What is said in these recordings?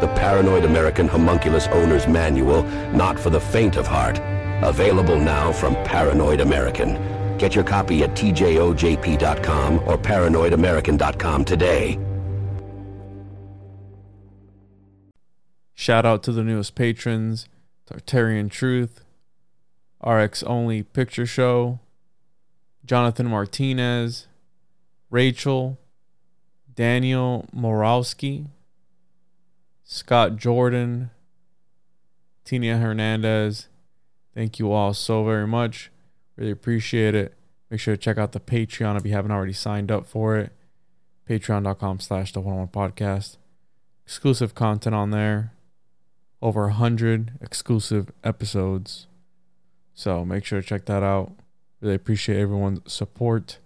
the Paranoid American Homunculus Owner's Manual, not for the faint of heart? Available now from Paranoid American. Get your copy at tjojp.com or paranoidamerican.com today. Shout out to the newest patrons Tartarian Truth, RX Only Picture Show, Jonathan Martinez, Rachel, Daniel Morowski, Scott Jordan, Tina Hernandez. Thank you all so very much. Really appreciate it. Make sure to check out the Patreon if you haven't already signed up for it. Patreon.com slash the Juan on Juan podcast. Exclusive content on there. Over a hundred exclusive episodes. So make sure to check that out. Really appreciate everyone's support.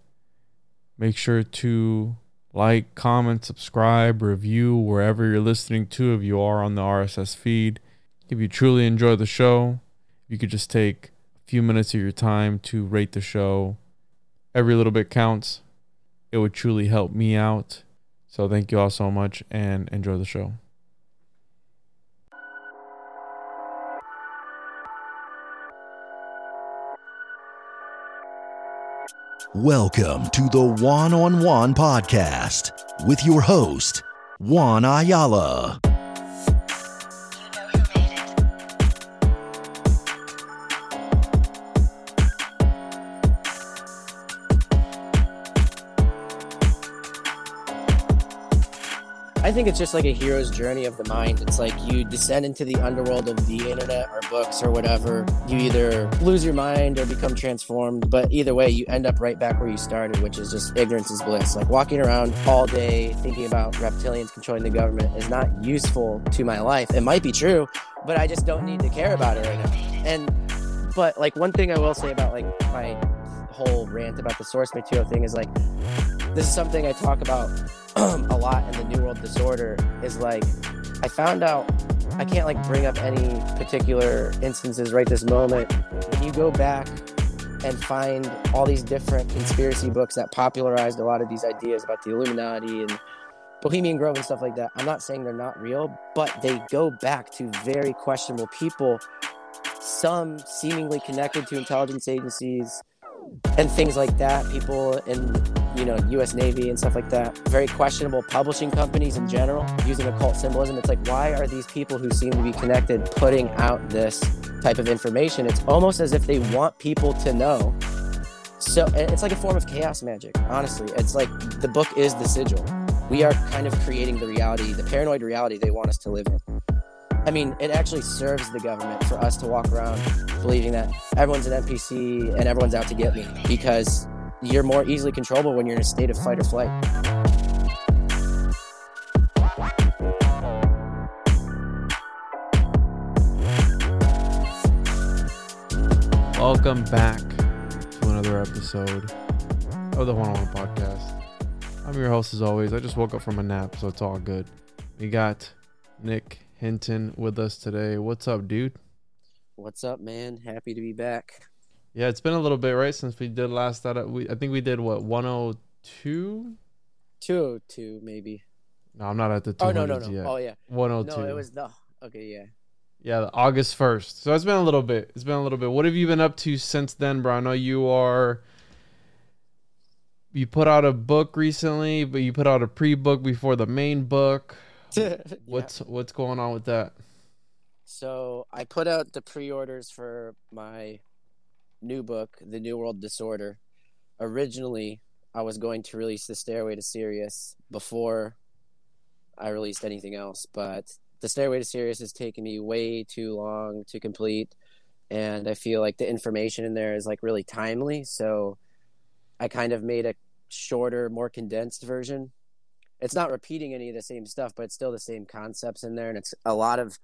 Make sure to like, comment, subscribe, review wherever you're listening to if you are on the RSS feed. If you truly enjoy the show, if you could just take a few minutes of your time to rate the show. Every little bit counts. It would truly help me out. So thank you all so much and enjoy the show. Welcome to the Juan on Juan podcast with your host, Juan Ayala. I think it's just like a hero's journey of the mind. It's like you descend into the underworld of the internet or books or whatever. You either lose your mind or become transformed, but either way, you end up right back where you started, which is just ignorance is bliss. Like walking around all day thinking about reptilians controlling the government is not useful to my life. It might be true, but I just don't need to care about it right now. And, but like one thing I will say about like my whole rant about the source material thing is like, this is something I talk about a lot in the New World Disorder is like I found out I can't like bring up any particular instances right this moment. When you go back and find all these different conspiracy books that popularized a lot of these ideas about the Illuminati and Bohemian Grove and stuff like that. I'm not saying they're not real, but they go back to very questionable people, some seemingly connected to intelligence agencies and things like that. People in you know U.S. Navy and stuff like that. Very questionable publishing companies in general using occult symbolism. It's like why are these people who seem to be connected putting out this type of information? It's almost as if they want people to know. So it's like a form of chaos magic. Honestly, it's like the book is the sigil. We are kind of creating the reality, the paranoid reality they want us to live in. I mean, it actually serves the government for us to walk around believing that everyone's an NPC and everyone's out to get me because you're more easily controllable when you're in a state of fight or flight. Welcome back to another episode of the Juan on Juan Podcast. I'm your host as always. I just woke up from a nap, so it's all good. We got Nick Hinton with us today. What's up, dude? What's up, man? Happy to be back. Yeah, it's been a little bit, right, since we did last that uh, we I think we did what 102 202 maybe. No, I'm not at the 200s Oh no, no, no. yet. Oh yeah. 102. No, it was the Okay, yeah. Yeah, August 1st. So it's been a little bit. It's been a little bit. What have you been up to since then, bro? I know you are you put out a book recently, but you put out a pre-book before the main book. What's Yeah. what's going on with that? So I put out the pre-orders for my new book, The New World Disorder. Originally, I was going to release The Stairway to Sirius before I released anything else, but The Stairway to Sirius has taken me way too long to complete, and I feel like the information in there is like really timely, so I kind of made a shorter, more condensed version. It's not repeating any of the same stuff, but it's still the same concepts in there, and it's a lot of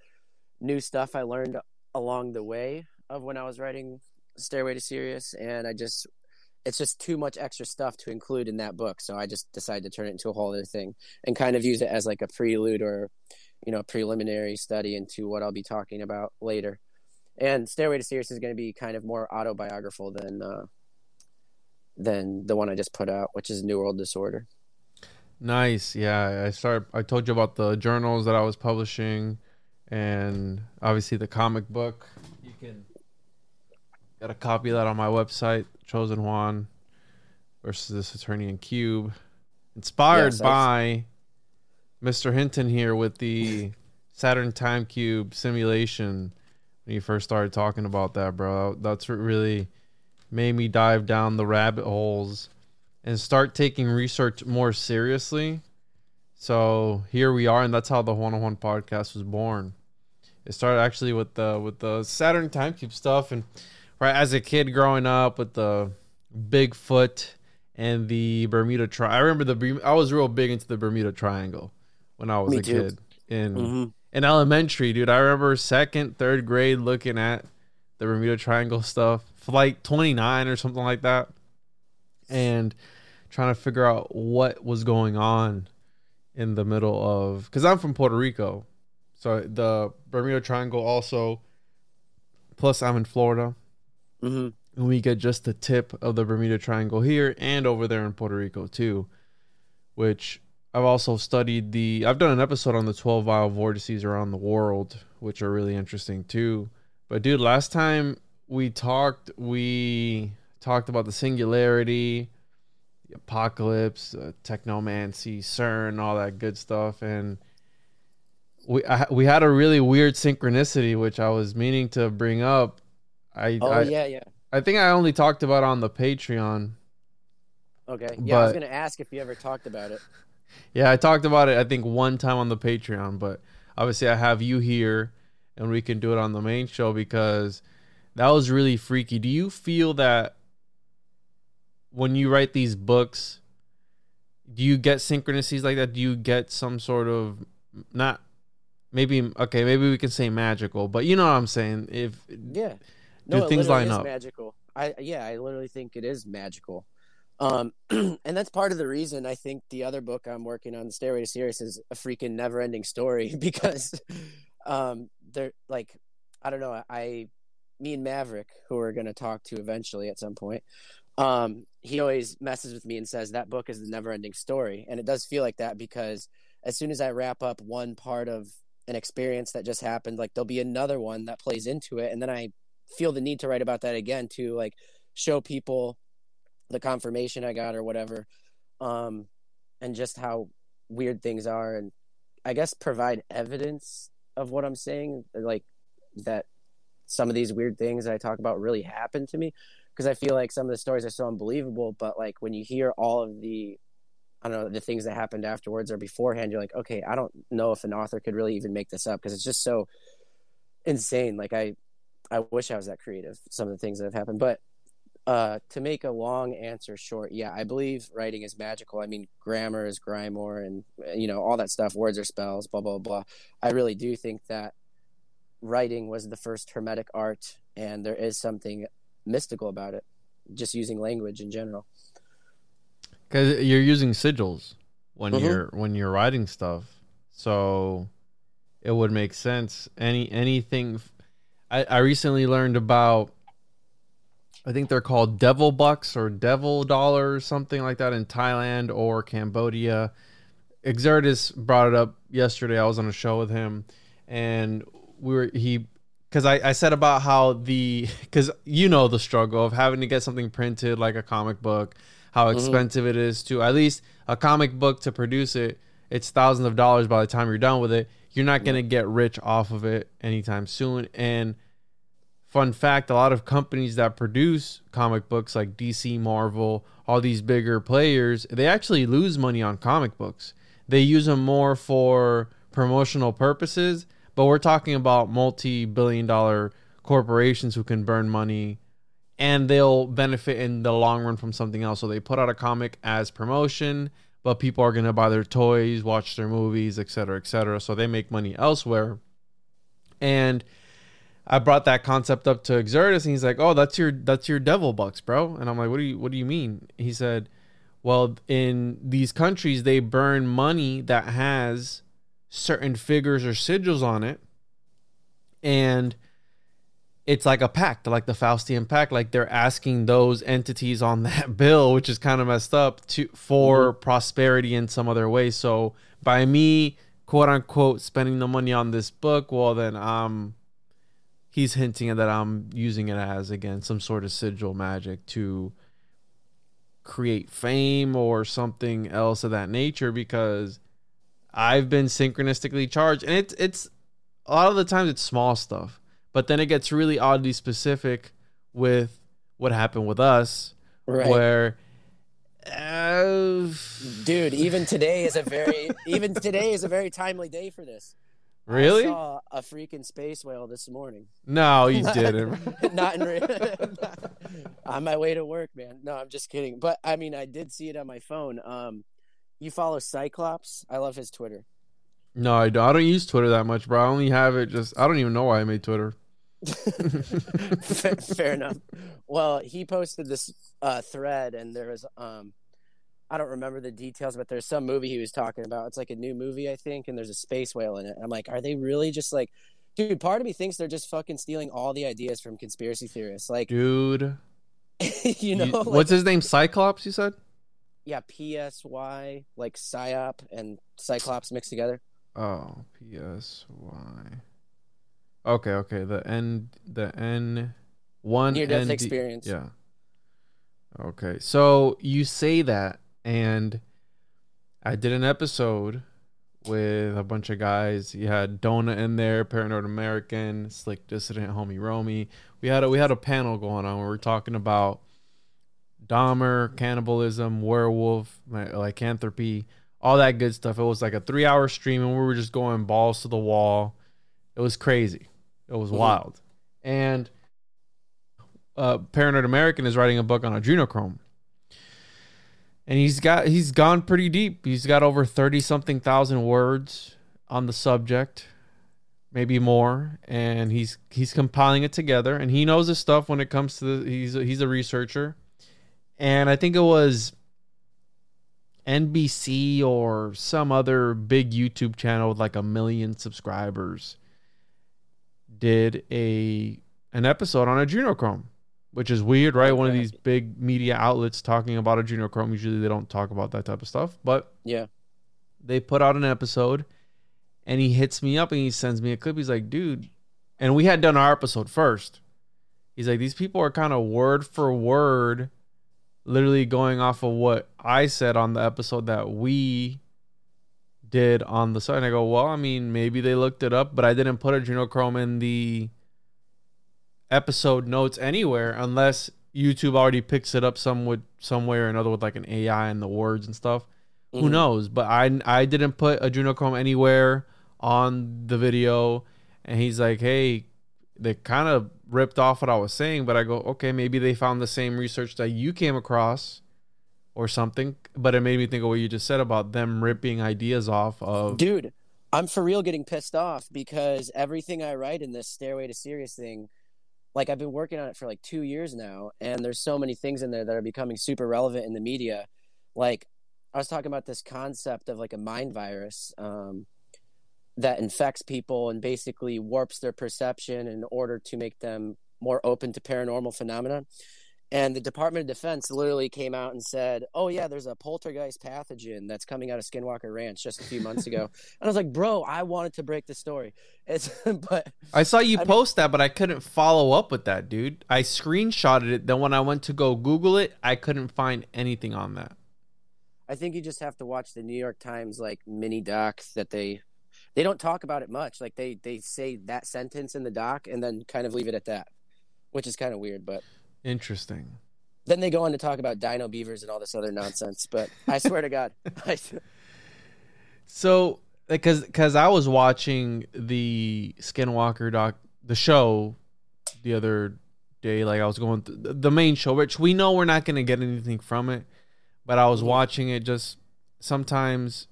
new stuff I learned along the way of when I was writing Stairway to Sirius, and I just it's just too much extra stuff to include in that book. So I just decided to turn it into a whole other thing and kind of use it as like a prelude or you know preliminary study into what I'll be talking about later. And Stairway to Sirius is going to be kind of more autobiographical than uh, than the one I just put out, which is New World Disorder. Nice. Yeah, I started. I told you about the journals that I was publishing, and obviously the comic book. You can get a copy of that on my website, Chosen Juan versus this Eternian Cube, inspired Yes, by Mr. Hinton here with the Saturn Time Cube simulation. When you first started talking about that, bro, that's what really made me dive down the rabbit holes and start taking research more seriously. So here we are, and that's how the Juan on Juan podcast was born. It started actually with the with the Saturn Time Cube stuff, and right as a kid growing up with the Bigfoot and the Bermuda Tri. I remember the I was real big into the Bermuda Triangle when I was Me a too. kid in Mhm. in elementary, dude. I remember second, third grade looking at the Bermuda Triangle stuff, flight 29 or something like that, and trying to figure out what was going on in the middle of because I'm from Puerto Rico, so the Bermuda Triangle also. Plus, I'm in Florida, Mhm. and we get just the tip of the Bermuda Triangle here and over there in Puerto Rico too, which I've also studied the. I've done an episode on the 12 vile vortices around the world, which are really interesting too. But dude, last time we talked, we talked about the singularity, the apocalypse, uh, technomancy, CERN, all that good stuff, and we I, we had a really weird synchronicity, which I was meaning to bring up. I Oh I, yeah, yeah. I think I only talked about it on the Patreon. Okay. Yeah, I was gonna ask if you ever talked about it. Yeah, I talked about it I think one time on the Patreon, but obviously I have you here and we can do it on the main show because that was really freaky. Do you feel that when you write these books, do you get synchronicities like that? Do you get some sort of not maybe okay, maybe we can say magical, but you know what I'm saying? If Yeah. Do it things line up? Magical. I yeah, I literally think it is magical. Um, and that's part of the reason I think the other book I'm working on, The Stairway to Sirius, is a freaking never-ending story because, um, they're like, I don't know, I, me and Maverick, who we're gonna talk to eventually at some point, um, he always messes with me and says that book is the never-ending story, and it does feel like that because as soon as I wrap up one part of an experience that just happened, like there'll be another one that plays into it, and then I feel the need to write about that again to like show people the confirmation I got or whatever, um, and just how weird things are, and I guess provide evidence of what I'm saying, like that some of these weird things I talk about really happened to me, because I feel like some of the stories are so unbelievable, but like when you hear all of the I don't know the things that happened afterwards or beforehand, you're like, okay, I don't know if an author could really even make this up because it's just so insane. Like I, I wish I was that creative. Some of the things that have happened, but uh, to make a long answer short, yeah, I believe writing is magical. I mean, grammar is Grimoire, and you know all that stuff. Words are spells. Blah blah blah. I really do think that writing was the first hermetic art, and there is something mystical about it. Just using language in general. Because you're using sigils when Mhm. you're when you're writing stuff, so it would make sense. Any anything. I I recently learned about. I think they're called devil bucks or devil dollars, something like that in Thailand or Cambodia. Exertus brought it up yesterday. I was on a show with him, and we were he because I, I said about how the because you know the struggle of having to get something printed like a comic book how mm-hmm. expensive it is to at least a comic book to produce it it's thousands of dollars by the time you're done with it. You're not going to get rich off of it anytime soon. And fun fact: a lot of companies that produce comic books, like DC, Marvel, all these bigger players, they actually lose money on comic books. They use them more for promotional purposes, but we're talking about multi-billion-dollar corporations who can burn money and they'll benefit in the long run from something else. So they put out a comic as promotion, but people are going to buy their toys, watch their movies, etc., etc. So they make money elsewhere. And I brought that concept up to Exertus, and he's like, "Oh, that's your that's your devil bucks, bro." And I'm like, "What do you what do you mean?" He said, "Well, in these countries, they burn money that has certain figures or sigils on it, and." it's like a pact, like the Faustian pact. Like they're asking those entities on that bill, which is kind of messed up, to for mm-hmm. prosperity in some other way. So by me, quote unquote, spending the money on this book, well then um he's hinting that I'm using it as again some sort of sigil magic to create fame or something else of that nature because I've been synchronistically charged and it's it's a lot of the times it's small stuff but then it gets really oddly specific with what happened with us, right. where. Uh, Dude, even today is a very even today is a very timely day for this. Really? I saw a freaking space whale this morning. No, you didn't. not in real. on my way to work, man. No, I'm just kidding. But I mean, I did see it on my phone. Um, you follow Psyclops? I love his Twitter. No, I don't. I don't use Twitter that much, bro. I only have it just. I don't even know why I made Twitter. fair, fair, enough. Well, he posted this uh, thread, and there was um, I don't remember the details, but there's some movie he was talking about. It's like a new movie, I think, and there's a space whale in it. I'm like, are they really just like, dude? Part of me thinks they're just fucking stealing all the ideas from conspiracy theorists. Like, dude, you know, you, like, what's his name? Psyclops, you said? Yeah, P S Y, like psyop and Cyclops mixed together. Oh, P S Y. Okay, okay. The N, the N, one near death experience. Yeah. Okay, so you say that, and I did an episode with a bunch of guys. You had Donut in there, Paranoid American, Slick Dissident, Homie Romy. We had a, we had a panel going on where we are talking about Dahmer, cannibalism, werewolf, lycanthropy, all that good stuff. It was like a three hour stream, and we were just going balls to the wall. It was crazy. It was mm-hmm. wild. And uh, Paranoid American is writing a book on adrenochrome. And he's got he's gone pretty deep. He's got over 30 something thousand words on the subject, maybe more, and he's he's compiling it together and he knows his stuff when it comes to the he's a, he's a researcher. And I think it was NBC or some other big YouTube channel with like a million subscribers did a an episode on adrenochrome, which is weird, right? One of these big media outlets talking about adrenochrome. Usually they don't talk about that type of stuff, but yeah, they put out an episode, and he hits me up and he sends me a clip. He's like, "Dude," and we had done our episode first. He's like, "These people are kind of word for word." Literally going off of what I said on the episode that we did on the site. And I go, well, I mean, maybe they looked it up, but I didn't put adrenochrome in the episode notes anywhere unless YouTube already picks it up some with somewhere or another with like an AI and the words and stuff. Mm-hmm. Who knows? But I I didn't put adrenochrome anywhere on the video, and he's like, hey, they kind of ripped off what I was saying, but I go, okay, maybe they found the same research that you came across or something. But it made me think of what you just said about them ripping ideas off of. Dude, I'm for real getting pissed off because everything I write in this Stairway to Sirius thing, like I've been working on it for like two years now, and there's so many things in there that are becoming super relevant in the media. Like I was talking about this concept of like a mind virus um, that infects people and basically warps their perception in order to make them more open to paranormal phenomena. And the Department of Defense literally came out and said, "Oh yeah, there's a poltergeist pathogen that's coming out of Skinwalker Ranch just a few months ago." and I was like, "Bro, I wanted to break the story." It's but I saw you I post mean, that, but I couldn't follow up with that, dude. I screenshotted it. Then when I went to go Google it, I couldn't find anything on that. I think you just have to watch the New York Times like mini doc that they they don't talk about it much. Like they they say that sentence in the doc and then kind of leave it at that. which is kind of weird. But Interesting. then they go on to talk about dino beavers and all this other nonsense. But I swear to God, I, So, because because I was watching the Skinwalker doc, the show, the other day, like I was going th- the main show, which we know we're not going to get anything from it, but I was Mhm. watching it. Just sometimes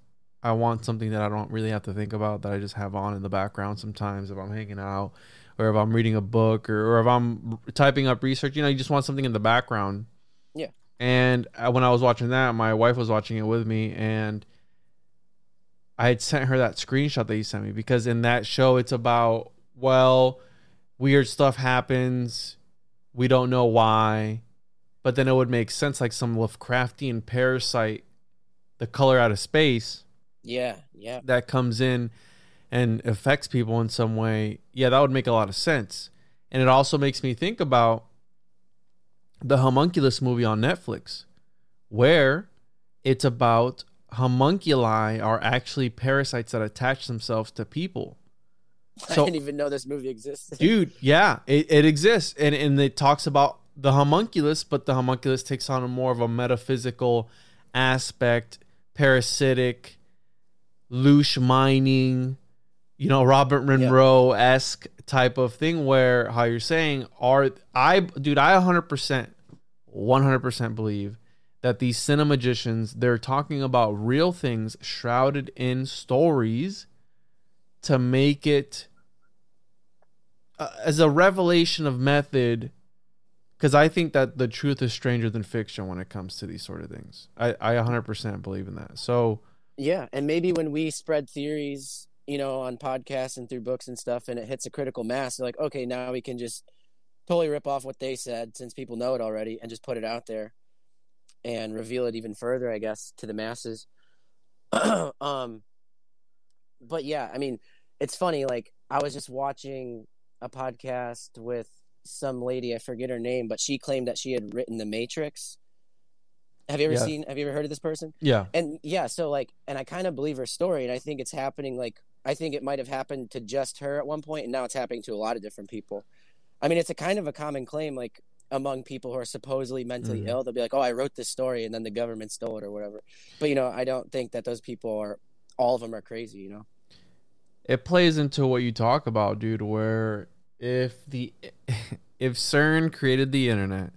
I want something that I don't really have to think about that I just have on in the background. Sometimes if I'm hanging out, or if I'm reading a book, or, or if I'm typing up research, you know, you just want something in the background. Yeah. And uh, when I was watching that, my wife was watching it with me, and I had sent her that screenshot that you sent me because in that show it's about well, weird stuff happens, we don't know why, but then it would make sense like some Lovecraftian parasite, the color out of space yeah, yeah, that comes in and affects people in some way. Yeah, that would make a lot of sense. And it also makes me think about the homunculus movie on Netflix, where it's about homunculi are actually parasites that attach themselves to people. So- I didn't even know this movie existed. Dude, yeah, it, it exists. And, and it talks about the homunculus, but the homunculus takes on a more of a metaphysical aspect, parasitic, loosh mining, you know, Robert Monroe esque type of thing where how you're saying are I dude, I 100% 100% believe that these cinemagicians they're talking about real things shrouded in stories to make it uh, as a revelation of method because I think that the truth is stranger than fiction when it comes to these sort of things. I, I 100% believe in that. So, Yeah, and maybe when we spread theories, you know, on podcasts and through books and stuff, and it hits a critical mass, like, okay, now we can just totally rip off what they said since people know it already, and just put it out there and reveal it even further, I guess, to the masses. um, but yeah, I mean, it's funny. Like I was just watching a podcast with some lady, I forget her name, but she claimed that she had written The Matrix. Have you ever Yeah. seen? Have you ever heard of this person? yeah. and yeah so like and i kind of believe her story and i think it's happening like i think it might have happened to just her at one point and now it's happening to a lot of different people i mean it's a kind of a common claim like among people who are supposedly mentally Mhm. ill they'll be like oh i wrote this story and then the government stole it or whatever but you know i don't think that those people are all of them are crazy you know it plays into what you talk about, dude, where if the if CERN created the internet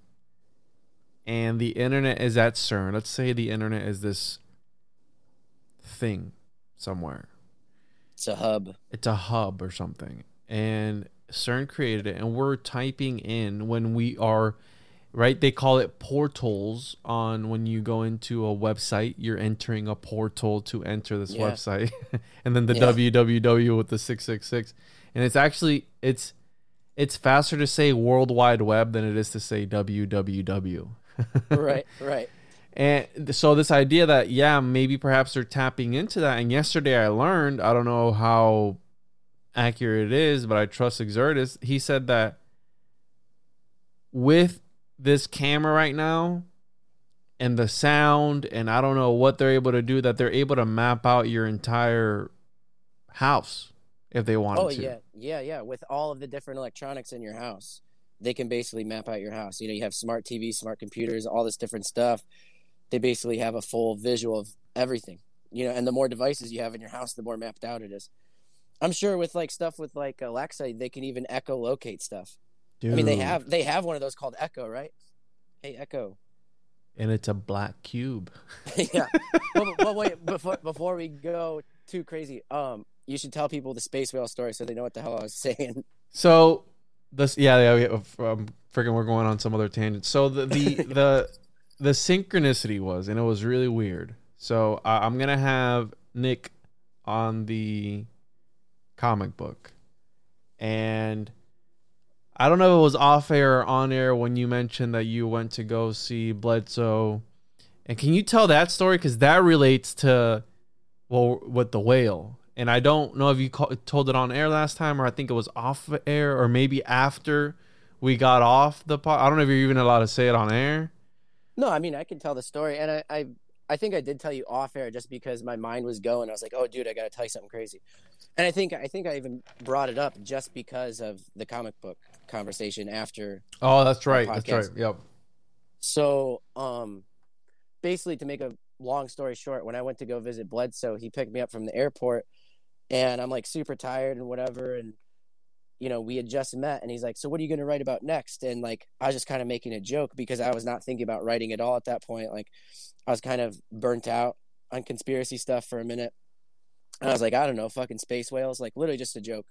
and the internet is at CERN, let's say the internet is this thing somewhere. it's a hub It's a hub or something. And CERN created it and we're typing in when we are right they call it portals on when you go into a website you're entering a portal to enter this Yeah. website and then the Yeah. www with the 666 and it's actually it's it's faster to say world wide web than it is to say www right right and so this idea that yeah, maybe perhaps they're tapping into that. And yesterday I learned, I don't know how accurate it is, but I trust Exertus. He said that with this camera right now and the sound and I don't know what they're able to do that they're able to map out your entire house if they wanted oh to. yeah yeah yeah with all of the different electronics in your house they can basically map out your house. You know you have smart tvs smart computers all this different stuff. They basically have a full visual of everything you know and the more devices you have in your house the more mapped out it is. I'm sure with like stuff with like alexa they can even echolocate stuff. I mean they have they have one of those called echo right? Hey echo. And it's a black cube. yeah. But, but wait, before before we go too crazy, um, you should tell people the space whale story so they know what the hell I was saying. So this, yeah, yeah, we, um, freaking, we're going on some other tangent. So the the the the synchronicity was, and it was really weird. So uh, I'm gonna have Nick on the comic book, and I don't know if it was off air or on air when you mentioned that you went to go see Bledsoe. And can you tell that story because that relates to well with the whale? And I don't know if you ca- told it on air last time, or I think it was off air, or maybe after we got off the pod. I don't know if you're even allowed to say it on air. No, I mean I can tell the story, and I, I I think I did tell you off air just because my mind was going. I was like, oh, dude, I got to tell you something crazy, and I think I think I even brought it up just because of the comic book. conversation after Oh, that's right. That's right. Yep. So, um, basically, to make a long story short, when I went to go visit Bledsoe, he picked me up from the airport, and I'm like super tired and whatever, and you know we had just met, and he's like, "So what are you going to write about next?" And like I was just kind of making a joke because I was not thinking about writing at all at that point. Like I was kind of burnt out on conspiracy stuff for a minute. And I was like, I don't know, fucking space whales, like literally just a joke.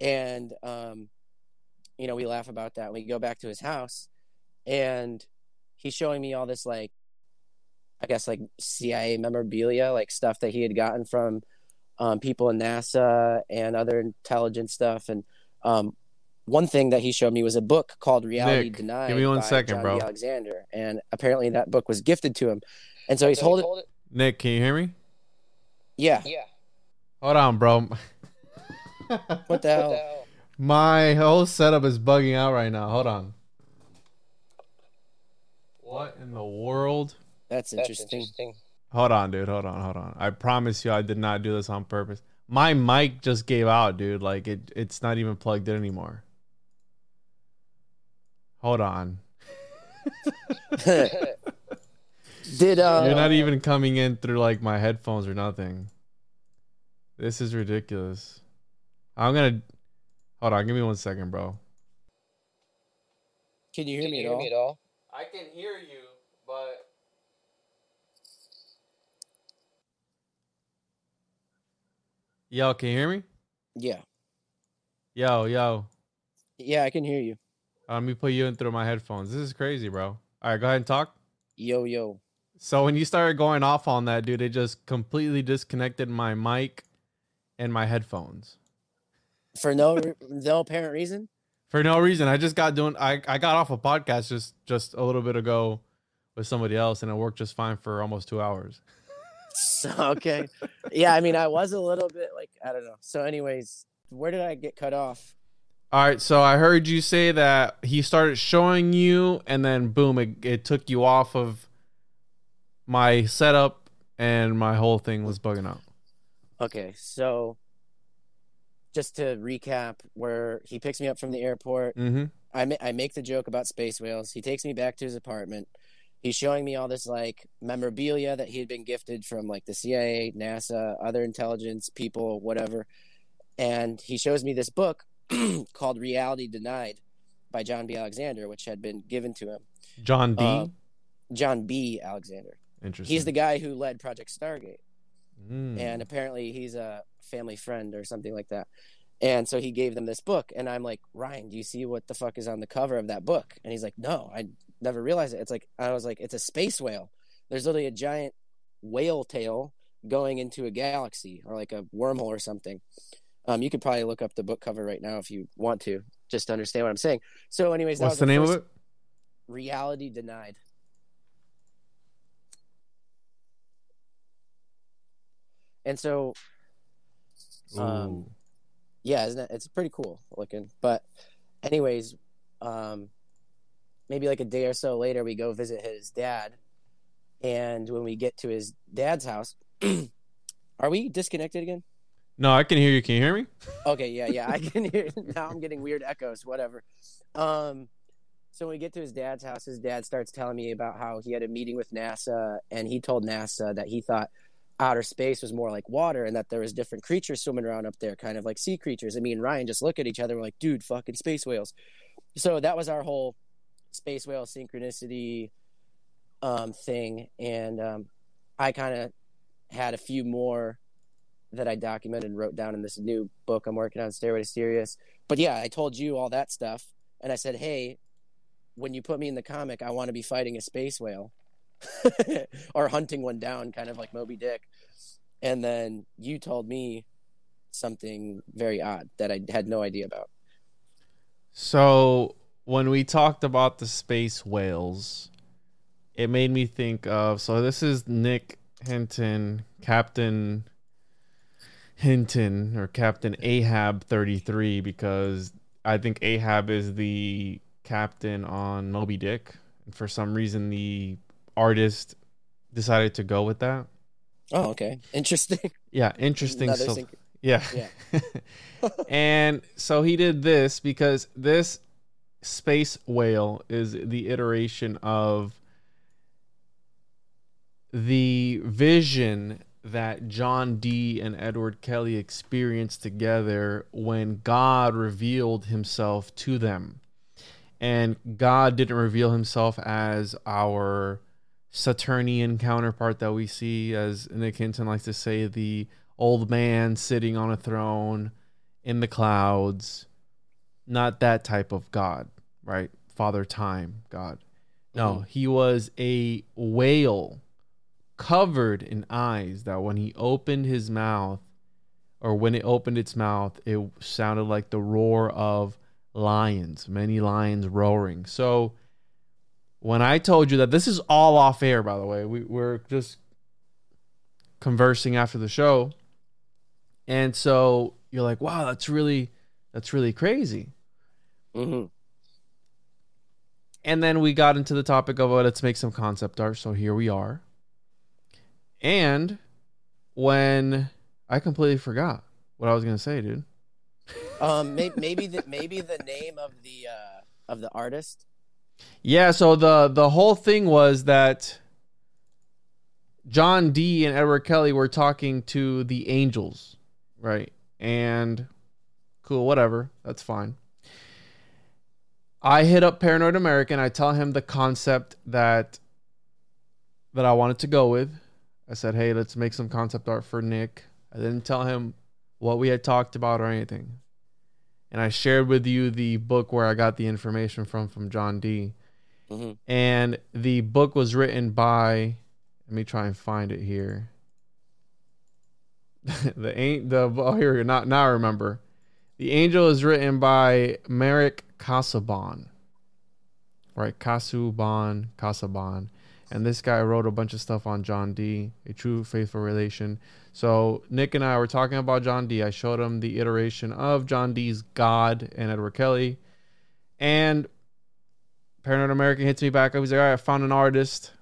And um, you know, we laugh about that. We go back to his house, and he's showing me all this like I guess like CIA memorabilia, like stuff that he had gotten from um, people in NASA and other intelligence stuff. And um, one thing that he showed me was a book called Reality Nick, Denied. give me one by second, John bro. B. Alexander, and apparently that book was gifted to him. And so he's holding. Nick, can you hear me? Yeah. Yeah. Hold on, bro. What the hell? My whole setup is bugging out right now. Hold on. What in the world? That's interesting. Hold on, dude. Hold on. Hold on. I promise you, I did not do this on purpose. My mic just gave out, dude. Like it, it's not even plugged in anymore. Hold on. Did uh? You're not even coming in through like my headphones or nothing. This is ridiculous. I'm gonna hold on. Give me one second, bro. Can you hear me at all? I can hear you, but yo, can you hear me? Yeah. Yo, yo. Yeah, I can hear you. Uh, let me put you in through my headphones. This is crazy, bro. All right, go ahead and talk. Yo, yo. So when you started going off on that, dude, it just completely disconnected my mic and my headphones For no no apparent reason. for no reason. I just got doing. I I got off a podcast just just a little bit ago with somebody else, and it worked just fine for almost two hours. So, okay. yeah, I mean, I was a little bit like I don't know. So, anyways, where did I get cut off? All right, so I heard you say that he started showing you, and then boom, it, it took you off of my setup, and my whole thing was bugging out. Okay, so just to recap, where he picks me up from the airport, Mm-hmm. I ma- I make the joke about space whales. He takes me back to his apartment. He's showing me all this like memorabilia that he had been gifted from like the CIA, NASA, other intelligence people, whatever. And he shows me this book called Reality Denied by John B. Alexander, which had been given to him. John B. Uh, John B. Alexander. Interesting. He's the guy who led Project Stargate. Mm. and apparently he's a family friend or something like that. And so he gave them this book, and I'm like, Ryan, do you see what the fuck is on the cover of that book? And he's like, No, I never realized it. It's like I was like, it's a space whale. There's literally a giant whale tail going into a galaxy or like a wormhole or something. Um, you could probably look up the book cover right now if you want to, just to understand what I'm saying. So, anyways, that What's was the name of it? Reality denied. And so Um, Ooh. yeah, isn't it? It's pretty cool looking. But, anyways, um, maybe like a day or so later, we go visit his dad, and when we get to his dad's house, are we disconnected again? no, I can hear you. Can you hear me? Okay, yeah, yeah, I can hear. Now I'm getting weird echoes. Whatever. Um, so when we get to his dad's house, his dad starts telling me about how he had a meeting with NASA, and he told NASA that he thought outer space was more like water, and that there was different creatures swimming around up there, kind of like sea creatures. And me and Ryan just look at each other, we're like, "Dude, fucking space whales." So that was our whole space whale synchronicity um, thing, and um, I kind of had a few more that I documented and wrote down in this new book I'm working on, Stairway to Sirius. But yeah, I told you all that stuff, and I said, hey, when you put me in the comic, I want to be fighting a space whale or hunting one down, kind of like Moby Dick. And then you told me something very odd that I had no idea about. So when we talked about the space whales, it made me think of. So this is Nick Hinton, Captain Hinton, or Captain Ahab thirty three, because I think Ahab is the captain on Moby Dick, and for some reason the artist decided to go with that. Oh, okay. Interesting. Yeah, interesting. So, yeah. Yeah. and so he did this because this space whale is the iteration of the vision that John Dee and Edward Kelly experienced together when God revealed himself to them. And God didn't reveal himself as our Saturnian counterpart that we see, as Nick Hinton likes to say, the old man sitting on a throne in the clouds. Not that type of God, right? Father Time God. No, he was a whale covered in eyes that when he opened his mouth or when it opened its mouth it sounded like the roar of lions many lions roaring. So when i told you that this is all off air by the way. We, we're just conversing after the show. And so you're like wow that's really that's really crazy. Hmm And then we got into the topic of oh, let's make some concept art. So here we are. And when I completely forgot what I was gonna say, dude. Um, maybe, maybe the maybe the name of the uh of the artist. Yeah, so the the whole thing was that John Dee and Edward Kelly were talking to the Angels, right? And cool, whatever, that's fine. I hit up Paranoid American. I tell him the concept that that I wanted to go with. I said, "Hey, let's make some concept art for Nick." I didn't tell him what we had talked about or anything. And I shared with you the book where I got the information from from John Dee hmm and the book was written by let me try and find it here the ain't the oh here we go. Not now I remember the angel is written by Meric Casaban right Casuban Casaban and this guy wrote a bunch of stuff on John Dee a true faithful relation so Nick and I were talking about John Dee I showed him the iteration of John Dee's God and Edward Kelly and Paranoid American hits me back up. He's like, all right, I found an artist.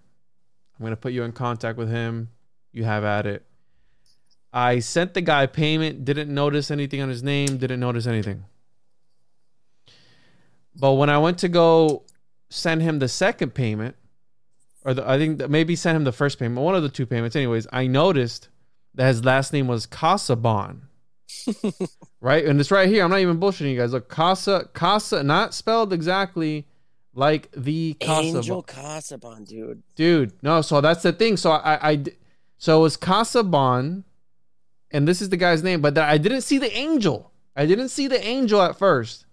I'm going to put you in contact with him. You have at it. I sent the guy payment, didn't notice anything on his name, didn't notice anything. But when I went to go send him the second payment, or the, I think that maybe send him the first payment, one of the two payments, anyways, I noticed that his last name was Casabon. right? And it's right here. I'm not even bullshitting you guys. Look, Casa, Casa, not spelled exactly like the Casa. Angel Casaban, dude. Dude, no. So that's the thing. So I, I, so it was Casabon, and this is the guy's name, but I didn't see the angel. I didn't see the angel at first,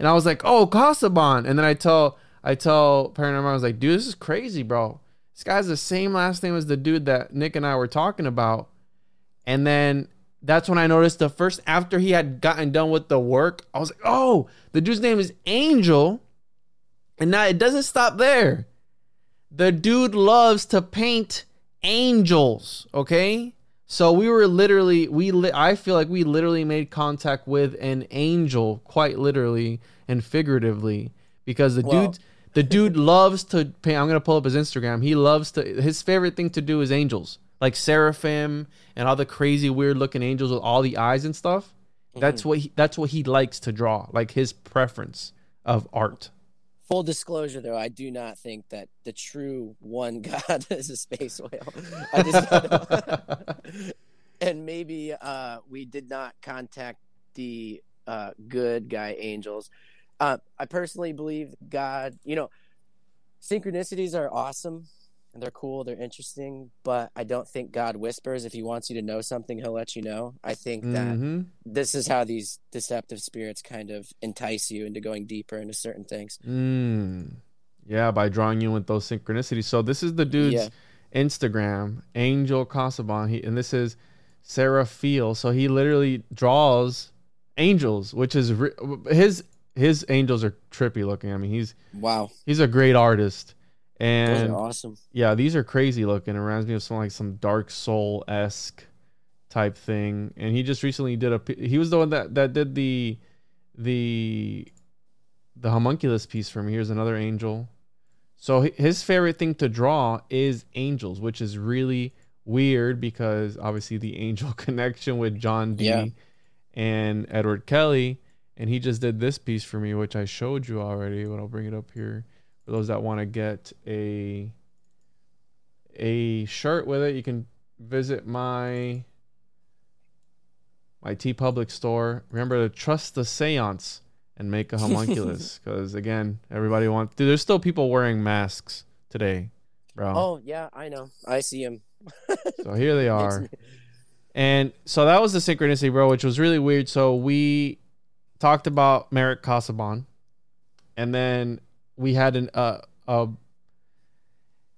and I was like, oh, Casabon, and then I tell, I tell Paranormal, I was like, dude, this is crazy, bro. This guy's the same last name as the dude that Nick and I were talking about, and then that's when I noticed the first after he had gotten done with the work, I was like, oh, the dude's name is Angel. And now it doesn't stop there. The dude loves to paint angels, okay? So we were literally we li- I feel like we literally made contact with an angel quite literally and figuratively because the Well- dude the dude loves to paint I'm going to pull up his Instagram. He loves to his favorite thing to do is angels. Like seraphim and all the crazy weird looking angels with all the eyes and stuff. That's mm-hmm. what he, that's what he likes to draw. Like his preference of art. Full disclosure, though, I do not think that the true one god is a space whale. I just and maybe uh, we did not contact the uh, good guy angels. Uh, I personally believe God. You know, synchronicities are awesome they're cool, they're interesting, but I don't think God whispers. If He wants you to know something, He'll let you know. I think that Mhm. this is how these deceptive spirits kind of entice you into going deeper into certain things. Mm. Yeah, by drawing you with those synchronicities. So this is the dude's Yeah. Instagram, Angel Casaban. He and this is Sarah Feel. So he literally draws angels, which is re- his his angels are trippy looking. I mean, he's Wow, he's a great artist. And awesome. yeah, these are crazy looking. It reminds me of some like some dark soul esque type thing. And he just recently did a. He was the one that that did the the the homunculus piece for me. Here's another angel. So his favorite thing to draw is angels, which is really weird because obviously the angel connection with John Dee Yeah. and Edward Kelly. and he just did this piece for me, which I showed you already, but I'll bring it up here for those that want to get a a shirt with it. You can visit my my TeePublic store. Remember to trust the seance and make a homunculus because again, everybody wants. Dude, there's still people wearing masks today, bro. Oh yeah, I know. I see him. So here they are. And so that was the synchronicity, bro, which was really weird. So we talked about Meric Casaubon, and then we had an uh, a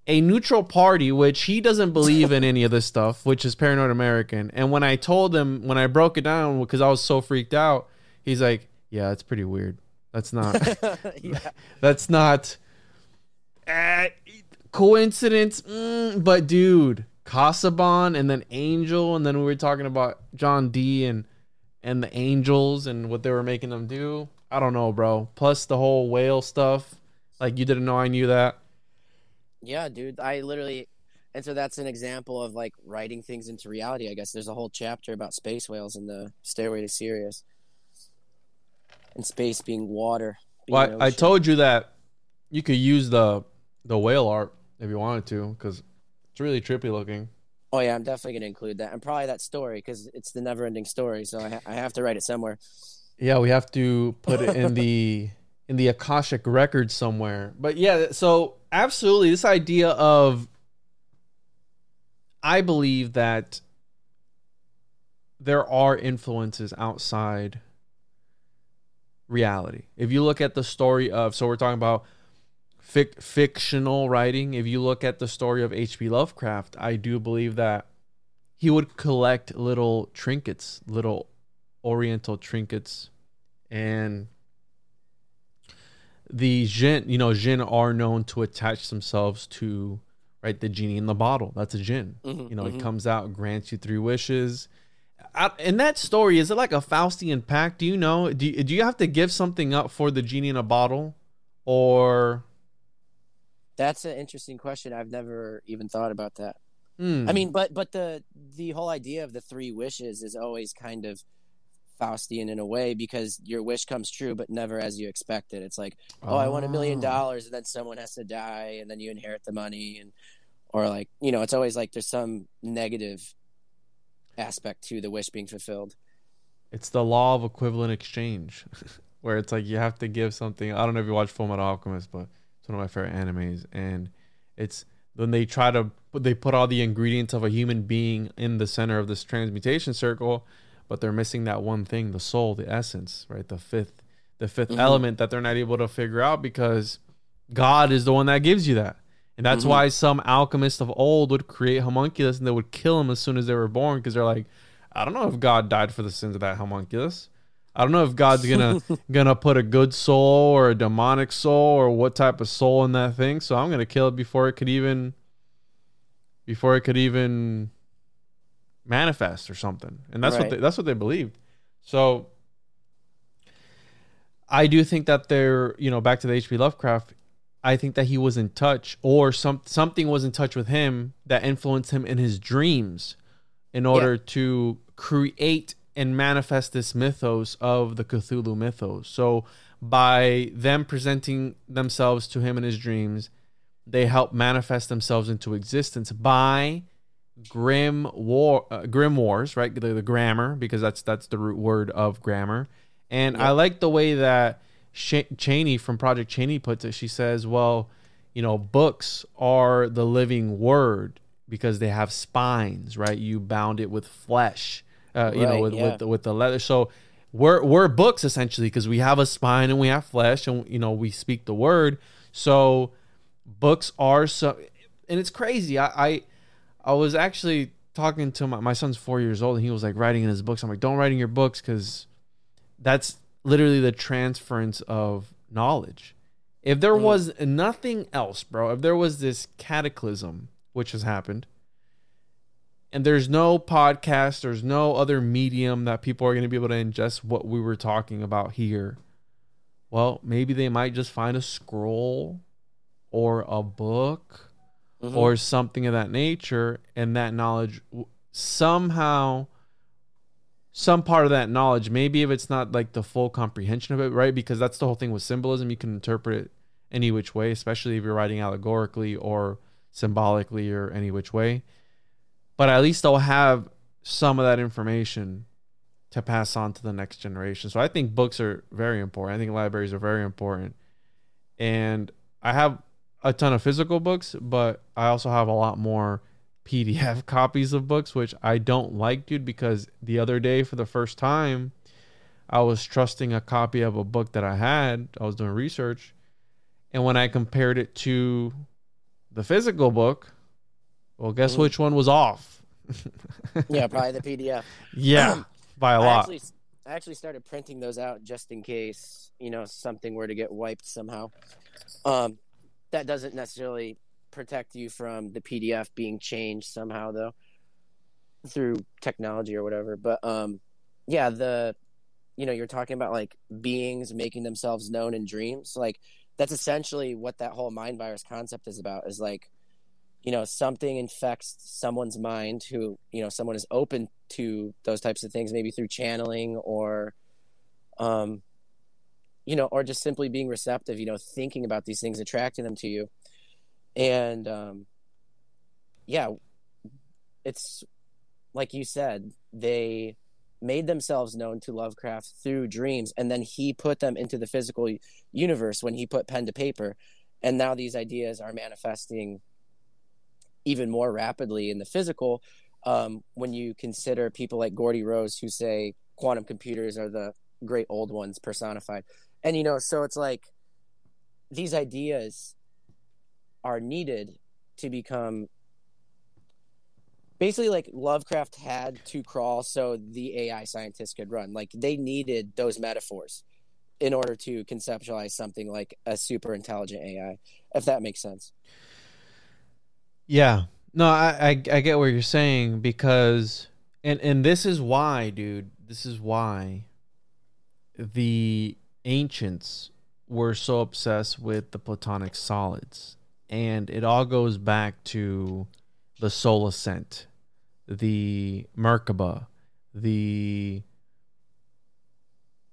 a neutral party, which he doesn't believe in any of this stuff, which is Paranoid American. And when I told him, when I broke it down, because I was so freaked out, he's like, "Yeah, it's pretty weird. That's not. yeah. that's not." Uh, coincidence, mm, but dude, Casaubon and then Angel, and then we were talking about John Dee and and the Angels and what they were making them do. I don't know, bro. Plus the whole whale stuff. Like you didn't know I knew that. Yeah, dude. I literally, and so that's an example of like writing things into reality. I guess there's a whole chapter about space whales in the Stairway to Sirius, and space being water. being Well, I, I told you that you could use the the whale art if you wanted to, because it's really trippy looking. Oh yeah, I'm definitely gonna include that, and probably that story because it's the never-ending story. So I, ha- I have to write it somewhere. Yeah, we have to put it in the in the Akashic record somewhere. But yeah, so absolutely this idea of I believe that there are influences outside reality. If you look at the story of so we're talking about fic- fictional writing, if you look at the story of H.P. Lovecraft, I do believe that he would collect little trinkets, little oriental trinkets and the jinn you know jinn are known to attach themselves to right the genie in the bottle that's a jinn Mhm, you know mhm. it comes out grants you three wishes in that story is it like a faustian pact do you know do you, do you have to give something up for the genie in a bottle or That's an interesting question. I've never even thought about that. Hmm. I mean, but but the the whole idea of the three wishes is always kind of Faustian in a way because your wish comes true, but never as you expected. It's like, oh, I want a million ah. dollars, and then someone has to die, and then you inherit the money, and or like you know, it's always like there's some negative aspect to the wish being fulfilled. It's the law of equivalent exchange, where it's like you have to give something. I don't know if you watch Full Metal Alchemist, but it's one of my favorite animes, and it's when they try to they put all the ingredients of a human being in the center of this transmutation circle, but they're missing that one thing, the soul, the essence, right? The fifth, the 5th Mhm. element that they're not able to figure out because God is the one that gives you that. And that's Mhm. why some alchemists of old would create homunculus and they would kill them as soon as they were born because they're like, I don't know if God died for the sins of that homunculus. I don't know if God's gonna gonna put a good soul or a demonic soul or what type of soul in that thing. So I'm gonna kill it before it could even before it could even manifest or something. And that's what they, that's what they believed. So I do think that they're, you know, back to the HP Lovecraft, I think that he was in touch or some something was in touch with him that influenced him in his dreams in order to create and manifest this mythos of the Cthulhu mythos. So by them presenting themselves to him in his dreams, they help manifest themselves into existence by grimoire uh, wars, right? The, the grammar because that's that's the root word of grammar. And I like the way that Sh- Cheney from Project Cheney puts it. She says, "Well, you know, books are the living word because they have spines, right? You bound it with flesh, uh, you know, with yeah. with the, with the leather. So we're we're books essentially because we have a spine and we have flesh and you know we speak the word. So books are so, and it's crazy. I I, I was actually talking to my my son's four years old and he was like writing in his books. I'm like, don't write in your books because that's literally the transference of knowledge. If there Mm. was nothing else, bro, if there was this cataclysm which has happened, and there's no podcast, there's no other medium that people are going to be able to ingest what we were talking about here. Well, maybe they might just find a scroll or a book Mhm. or something of that nature, and that knowledge somehow some part of that knowledge. Maybe if it's not like the full comprehension of it, right? Because that's the whole thing with symbolism. You can interpret it any which way, especially if you're writing allegorically or symbolically or any which way. But at least they'll have some of that information to pass on to the next generation. So I think books are very important. I think libraries are very important. And I have a ton of physical books, but I also have a lot more PDF copies of books, which I don't like, dude, because the other day for the first time, I was trusting a copy of a book that I had. I was doing research. And when I compared it to the physical book, well, guess Mhm. which one was off? Yeah, probably the PDF. yeah, by a I lot. actually, I actually started printing those out just in case you know something were to get wiped somehow. Um, that doesn't necessarily protect you from the PDF being changed somehow, though, through technology or whatever. But um, yeah, the you know you're talking about like beings making themselves known in dreams. Like that's essentially what that whole mind virus concept is about. Is like you know something infects someone's mind who you know someone is open to those types of things maybe through channeling or um you know or just simply being receptive you know thinking about these things attracting them to you and um yeah it's like you said they made themselves known to Lovecraft through dreams and then he put them into the physical universe when he put pen to paper and now these ideas are manifesting even more rapidly in the physical um, when you consider people like Geordie Rose who say quantum computers are the great old ones personified. And you know, so it's like these ideas are needed to become basically like Lovecraft had to crawl so the AI scientists could run. Like they needed those metaphors in order to conceptualize something like a super intelligent AI, if that makes sense. Yeah. No, I, I I get what you're saying because and and this is why, dude, this is why the ancients were so obsessed with the platonic solids. And it all goes back to the soul ascent, the Merkaba, the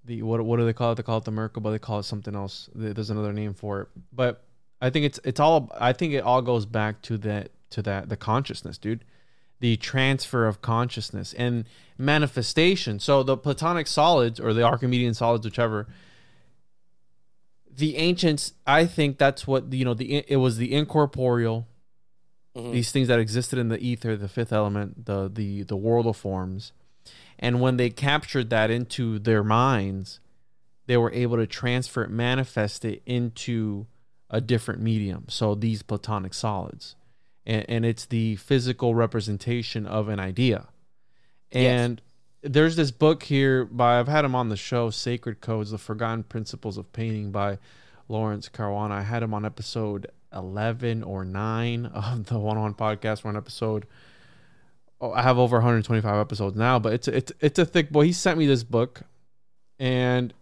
the what what do they call it? They call it the Merkaba. They call it something else. There's another name for it. But I think it's it's all I think it all goes back to that to that the consciousness, dude. The transfer of consciousness and manifestation. So the platonic solids or the Archimedean solids, whichever. The ancients, I think that's what you know. The it was the incorporeal, Mhm. these things that existed in the ether, the fifth element, the the the world of forms, and when they captured that into their minds, they were able to transfer it, manifest it into a different medium. So these platonic solids, and, and it's the physical representation of an idea. Yes. There's this book here by I've had him on the show, Sacred Codes: The Forgotten Principles of Painting by Laurence Caruana. I had him on episode eleven or nine of the One on Podcast. We're episode. Oh, I have over 125 episodes now, but it's it's it's a thick boy. He sent me this book, and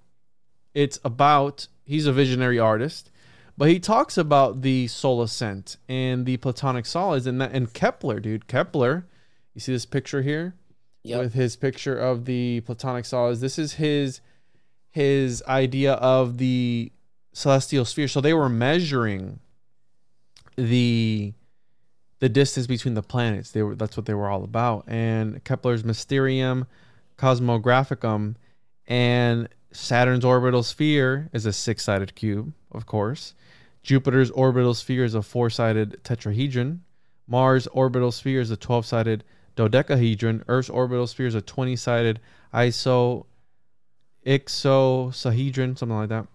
it's about he's a visionary artist, but he talks about the soul ascent and the platonic solids and that and Kepler, dude. Kepler, you see this picture here Yep. with his picture of the platonic solids. This is his his idea of the celestial sphere. So they were measuring the the distance between the planets. They were that's what they were all about. And Kepler's Mysterium Cosmographicum and Saturn's orbital sphere is a six-sided cube, of course. Jupiter's orbital sphere is a four-sided tetrahedron. Mars' orbital sphere is a 12-sided dodecahedron. Earth's orbital sphere is a 20-sided iso ixosahedron, something like that.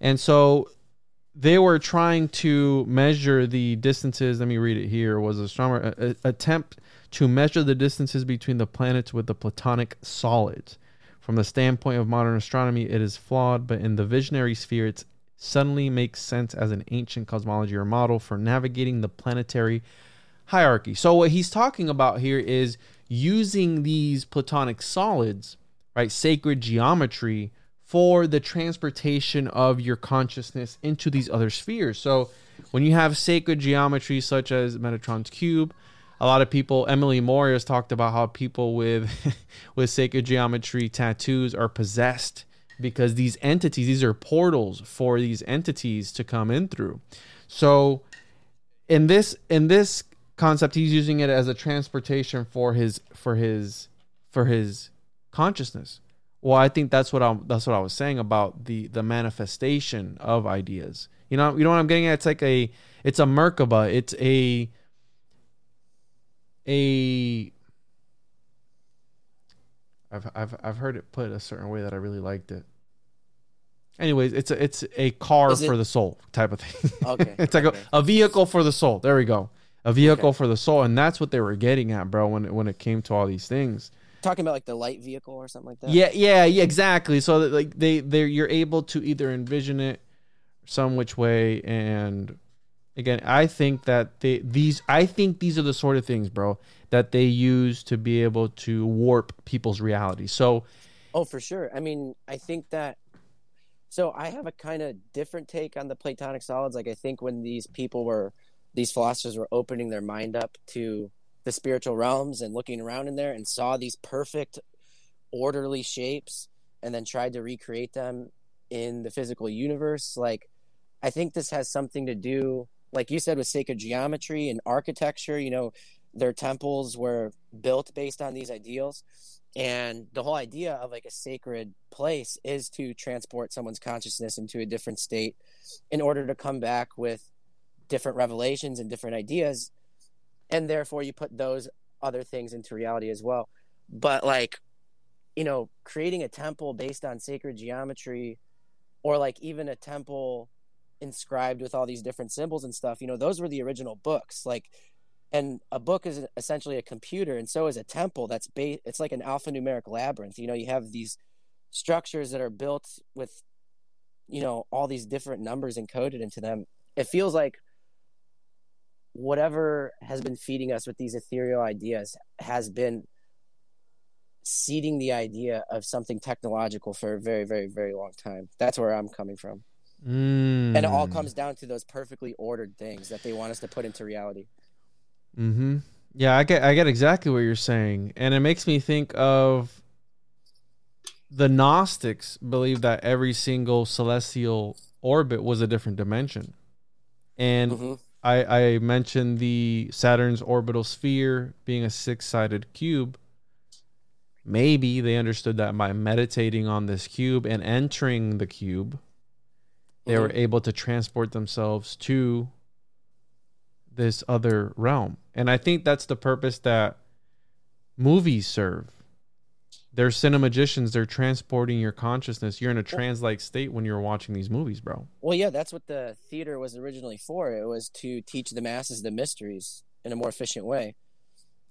And so they were trying to measure the distances. Let me read it here. Was astronomer a, a- attempt to measure the distances between the planets with the platonic solids. From the standpoint of modern astronomy, it is flawed, but in the visionary sphere, it suddenly makes sense as an ancient cosmology or model for navigating the planetary hierarchy. So what he's talking about here is using these platonic solids, right, sacred geometry for the transportation of your consciousness into these other spheres. So when you have sacred geometry such as Metatron's cube, a lot of people Emily Moore has talked about how people with with sacred geometry tattoos are possessed because these entities these are portals for these entities to come in through. So in this in this concept he's using it as a transportation for his for his for his consciousness. Well, I think that's what I'm that's what I was saying about the the manifestation of ideas. You know, you know what I'm getting at? It's like a it's a Merkaba. It's a a I've I've I've heard it put a certain way that I really liked it. Anyways, it's a it's a car it- for the soul type of thing. Okay, it's like okay. a, a vehicle for the soul. There we go. A vehicle Okay. for the soul, and that's what they were getting at, bro. When it, when it came to all these things. Talking about like the light vehicle or something like that. Yeah, yeah, yeah, exactly. So that like they they you're able to either envision it some which way and again, I think that they these I think these are the sort of things, bro, that they use to be able to warp people's reality. So, Oh, for sure. I mean, I think that. So I have a kind of different take on the Platonic solids. Like I think when these people were, these philosophers were opening their mind up to the spiritual realms and looking around in there and saw these perfect, orderly shapes, and then tried to recreate them in the physical universe. Like, I think this has something to do, like you said, with sacred geometry and architecture. You know, their temples were built based on these ideals and the whole idea of like a sacred place is to transport someone's consciousness into a different state in order to come back with different revelations and different ideas and therefore you put those other things into reality as well. But like you know creating a temple based on sacred geometry or like even a temple inscribed with all these different symbols and stuff you know those were the original books. Like and a book is essentially a computer and so is a temple that's ba- it's like an alphanumeric labyrinth. You know you have these structures that are built with you know all these different numbers encoded into them. It feels like whatever has been feeding us with these ethereal ideas has been seeding the idea of something technological for a very very very long time. That's where i'm coming from. Mm, and it all comes down to those perfectly ordered things that they want us to put into reality. Mm-hmm. Yeah, I get I get exactly what you're saying, and it makes me think of the Gnostics believe that every single celestial orbit was a different dimension, and Mhm. I I mentioned the Saturn's orbital sphere being a six-sided cube. Maybe they understood that by meditating on this cube and entering the cube, they were Mhm. able to transport themselves to this other realm. And I think that's the purpose that movies serve. They're cinemagicians, they're transporting your consciousness. You're in a trance like state when you're watching these movies, bro. Well, yeah, that's what the theater was originally for. It was to teach the masses the mysteries in a more efficient way.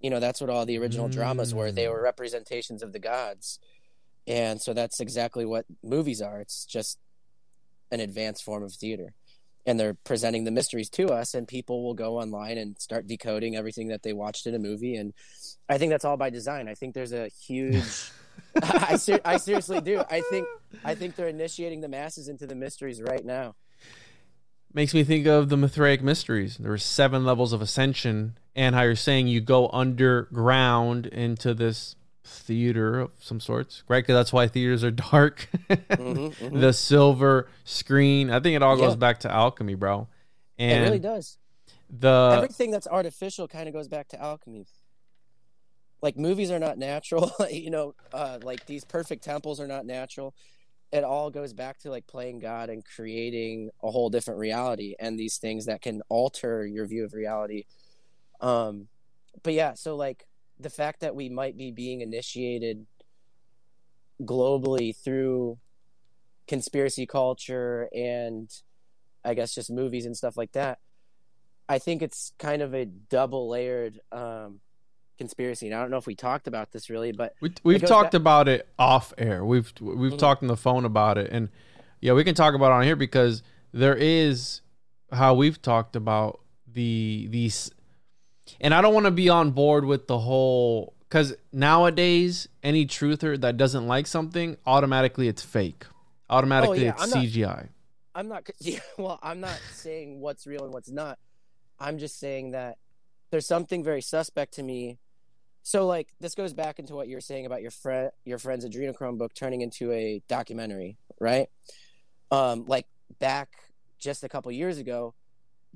You know, that's what all the original dramas were. They Mm. were representations of the gods. And so that's exactly what movies are. It's just an advanced form of theater. And they're presenting the mysteries to us, and people will go online and start decoding everything that they watched in a movie. And I think that's all by design. I think there's a huge. I, ser- I seriously do. I think I think they're initiating the masses into the mysteries right now. Makes me think of the Mithraic mysteries. There were seven levels of ascension, and how you're saying you go underground into this theater of some sorts, right? Because that's why theaters are dark. Mhm, mhm. the silver screen. I think it all goes back to alchemy, bro. And it really does. the Everything that's artificial kind of goes back to alchemy. Like movies are not natural, you know. Uh, like these perfect temples are not natural. It all goes back to like playing God and creating a whole different reality, and these things that can alter your view of reality. Um, but yeah, so like the fact that we might be being initiated globally through conspiracy culture and I guess just movies and stuff like that. I think it's kind of a double layered um, conspiracy. And I don't know if we talked about this really, but we, we've talked back- about it off air. We've we've Mhm. talked on the phone about it, and yeah, we can talk about it on here because there is how we've talked about the these, and I don't want to be on board with the whole because nowadays any truther that doesn't like something automatically it's fake, automatically Oh, yeah, it's I'm not- CGI. I'm not. Yeah, well, I'm not saying what's real and what's not. I'm just saying that there's something very suspect to me. So like this goes back into what you were saying about your friend your friend's adrenochrome book turning into a documentary, right? Um, like back just a couple years ago,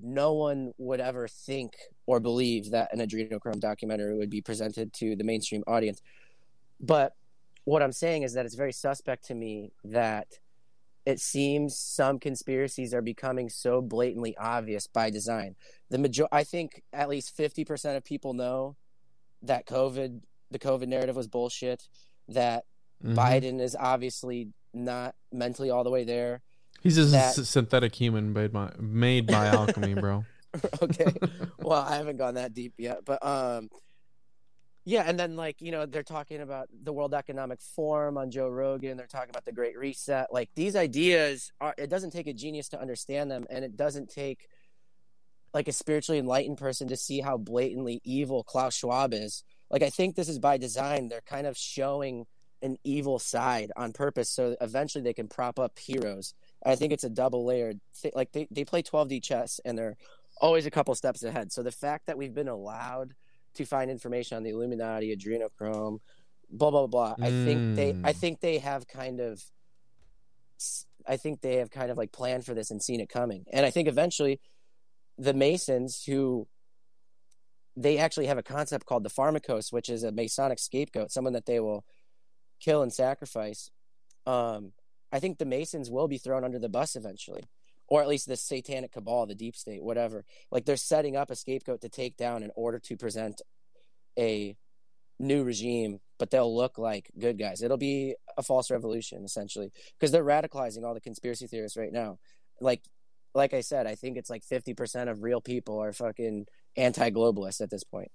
no one would ever think or believe that an adrenochrome documentary would be presented to the mainstream audience. But what I'm saying is that it's very suspect to me that it seems some conspiracies are becoming so blatantly obvious by design. The major I think at least 50% of people know that COVID the COVID narrative was bullshit, that Mhm. Biden is obviously not mentally all the way there. He's just that- a synthetic human made by made by alchemy, bro. okay. well, I haven't gone that deep yet, but um yeah, and then like, you know, they're talking about the World Economic Forum on Joe Rogan, they're talking about the Great Reset. Like these ideas are it doesn't take a genius to understand them and it doesn't take like a spiritually enlightened person to see how blatantly evil Klaus Schwab is. Like I think this is by design. They're kind of showing an evil side on purpose so eventually they can prop up heroes. I think it's a double layered thing. Like they, they play 12D chess and they're always a couple steps ahead. So the fact that we've been allowed to find information on the Illuminati, adrenochrome, blah blah blah, I think they I Mm. think they have kind of I think they have kind of like planned for this and seen it coming. And I think eventually the Masons who they actually have a concept called the pharmakos, which is a Masonic scapegoat, someone that they will kill and sacrifice. Um, I think the Masons will be thrown under the bus eventually, or at least the satanic cabal, the deep state, whatever. Like they're setting up a scapegoat to take down in order to present a new regime, but they'll look like good guys. It'll be a false revolution essentially because they're radicalizing all the conspiracy theorists right now. Like, like I said, I think it's like fifty percent of real people are fucking anti-globalist at this point.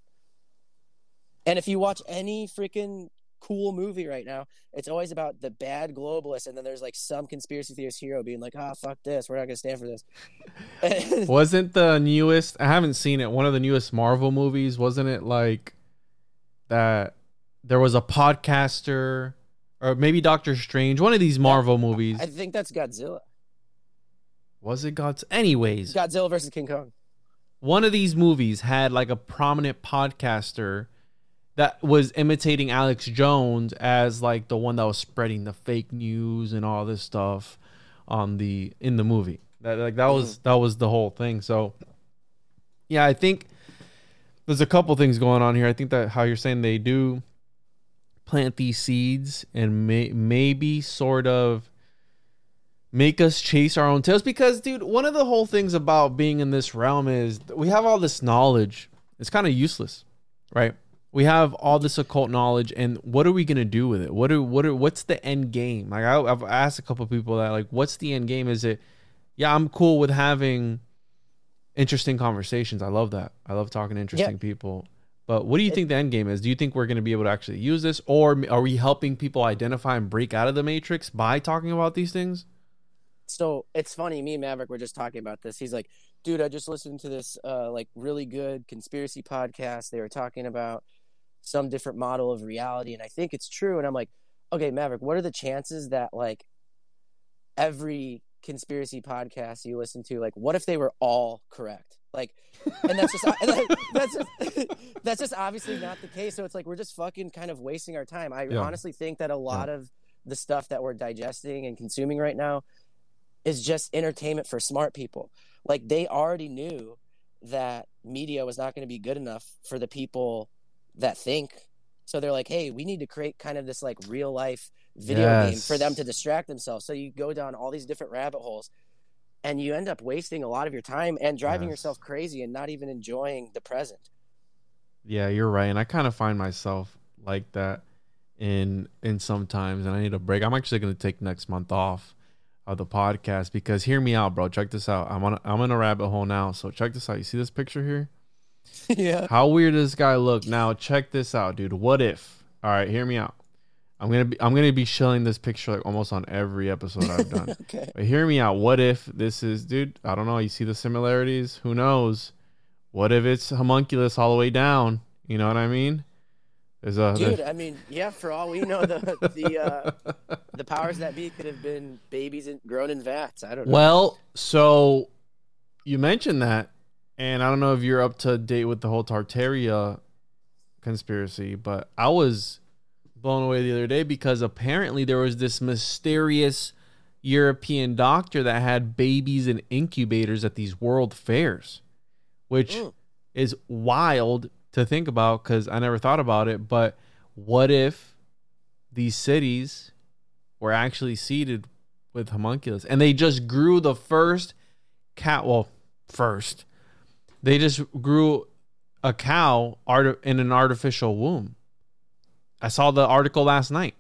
And if you watch any freaking cool movie right now, it's always about the bad globalist, and then there's like some conspiracy theorist hero being like, "Ah, fuck this, we're not gonna stand for this." Wasn't the newest? I haven't seen it. One of the newest Marvel movies. Wasn't it like that? There was a podcaster, or maybe Doctor Strange. One of these Marvel movies. I think that's Godzilla. Was it God's? Anyways, Godzilla versus King Kong. one of these movies had like a prominent podcaster that was imitating Alex Jones as like the one that was spreading the fake news and all this stuff on the in the movie. That like that was mm. that was the whole thing. So yeah, I think there's a couple things going on here. I think that how you're saying they do plant these seeds and may, maybe sort of make us chase our own tails because dude one of the whole things about being in this realm is we have all this knowledge it's kind of useless right we have all this occult knowledge and what are we going to do with it? What are what are what's the end game? Like I, i've asked a couple people that like what's the end game? Is it yeah i'm cool with having interesting conversations. I love that. I love talking to interesting people. But what do you think the end game is? Do you think we're going to be able to actually use this or are we helping people identify and break out of the matrix by talking about these things? So it's funny. Me and Maverick were just talking about this. He's like, "Dude, I just listened to this uh, like really good conspiracy podcast. They were talking about some different model of reality, and I think it's true." And I'm like, "Okay, Maverick, what are the chances that like every conspiracy podcast you listen to, like, what if they were all correct? Like, and that's just like, that's just that's just obviously not the case. So it's like we're just fucking kind of wasting our time. I Yeah. honestly think that a lot of the stuff that we're digesting and consuming right now is just entertainment for smart people. Like they already knew that media was not going to be good enough for the people that think. So they're like, "Hey, we need to create kind of this like real life video game for them to distract themselves." So you go down all these different rabbit holes and you end up wasting a lot of your time and driving Yes. yourself crazy and not even enjoying the present. Yeah, you're right, and I kind of find myself like that in in sometimes, and I need a break. I'm actually going to take next month off of the podcast because hear me out, bro. Check this out. I'm on I'm in a rabbit hole now. So check this out. You see this picture here? yeah. How weird does this guy look? Now check this out, dude. What if? All right, hear me out. I'm gonna be I'm gonna be showing this picture like almost on every episode I've done. Okay. But hear me out. What if this is, dude? I don't know. You see the similarities? Who knows? What if it's homunculus all the way down? You know what I mean? There's a Dude, I mean, yeah, for all we know the the uh the powers that be could have been babies in, grown in vats. I don't know. well, so you mentioned that. And I don't know if you're up to date with the whole Tartaria conspiracy, but I was blown away the other day because apparently there was this mysterious European doctor that had babies in incubators at these world fairs, which Mm. is wild to think about because I never thought about it. But what if these cities were actually seeded with homunculus and they just grew the first cat? Well, first, they just grew a cow art- in an artificial womb. I saw the article last night.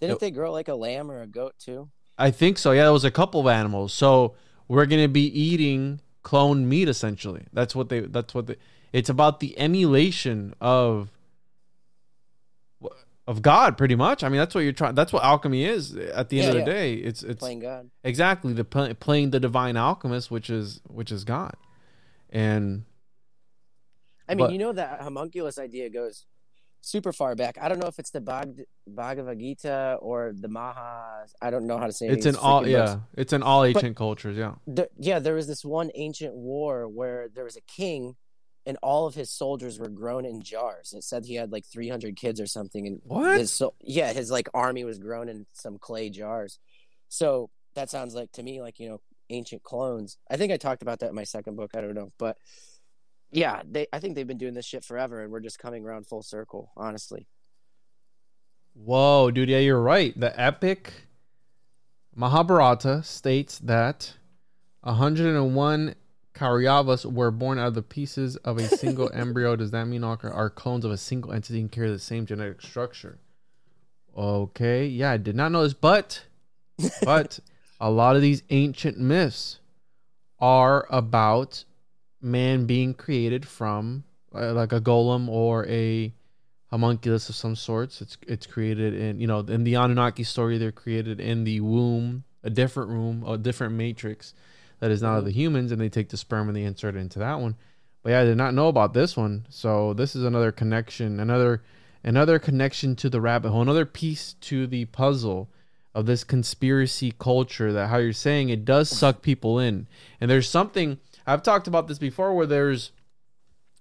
Didn't Yep. they grow like a lamb or a goat too? I think so. Yeah, there was a couple of animals. So we're gonna be eating cloned meat essentially. That's what they. That's what they. It's about the emulation of of God, pretty much. I mean, that's what you're trying. That's what alchemy is. At the end Yeah, of the yeah. day, it's it's Playing God. exactly the playing the divine alchemist, which is which is God, and I mean, But- you know that homunculus idea goes super far back. I don't know if it's the Bhag- Bhagavad Gita or the Maha. I don't know how to say it. it's in all yeah, books. it's in all ancient cultures. Yeah, There, yeah, there was this one ancient war where there was a king, and all of his soldiers were grown in jars. It said he had like 300 kids or something, and what? his so yeah, his like army was grown in some clay jars. So that sounds like to me like you know ancient clones. I think I talked about that in my second book. I don't know, but yeah, they I think they've been doing this shit forever, and we're just coming around full circle. Honestly, Whoa, dude, yeah, you're right. The epic Mahabharata states that 101 Kauravas were born out of the pieces of a single embryo. Does that mean all are clones of a single entity and carry the same genetic structure? Okay, yeah, I did not know this, but but a lot of these ancient myths are about man being created from uh, like a golem or a homunculus of some sorts. It's it's created in you know in the Anunnaki story they're created in the womb, a different room, a different matrix that is not of the humans, and they take the sperm and they insert it into that one. But yeah, I did not know about this one. So this is another connection, another another connection to the rabbit hole, another piece to the puzzle of this conspiracy culture that how you're saying it does suck people in. And there's something I've talked about this before where there's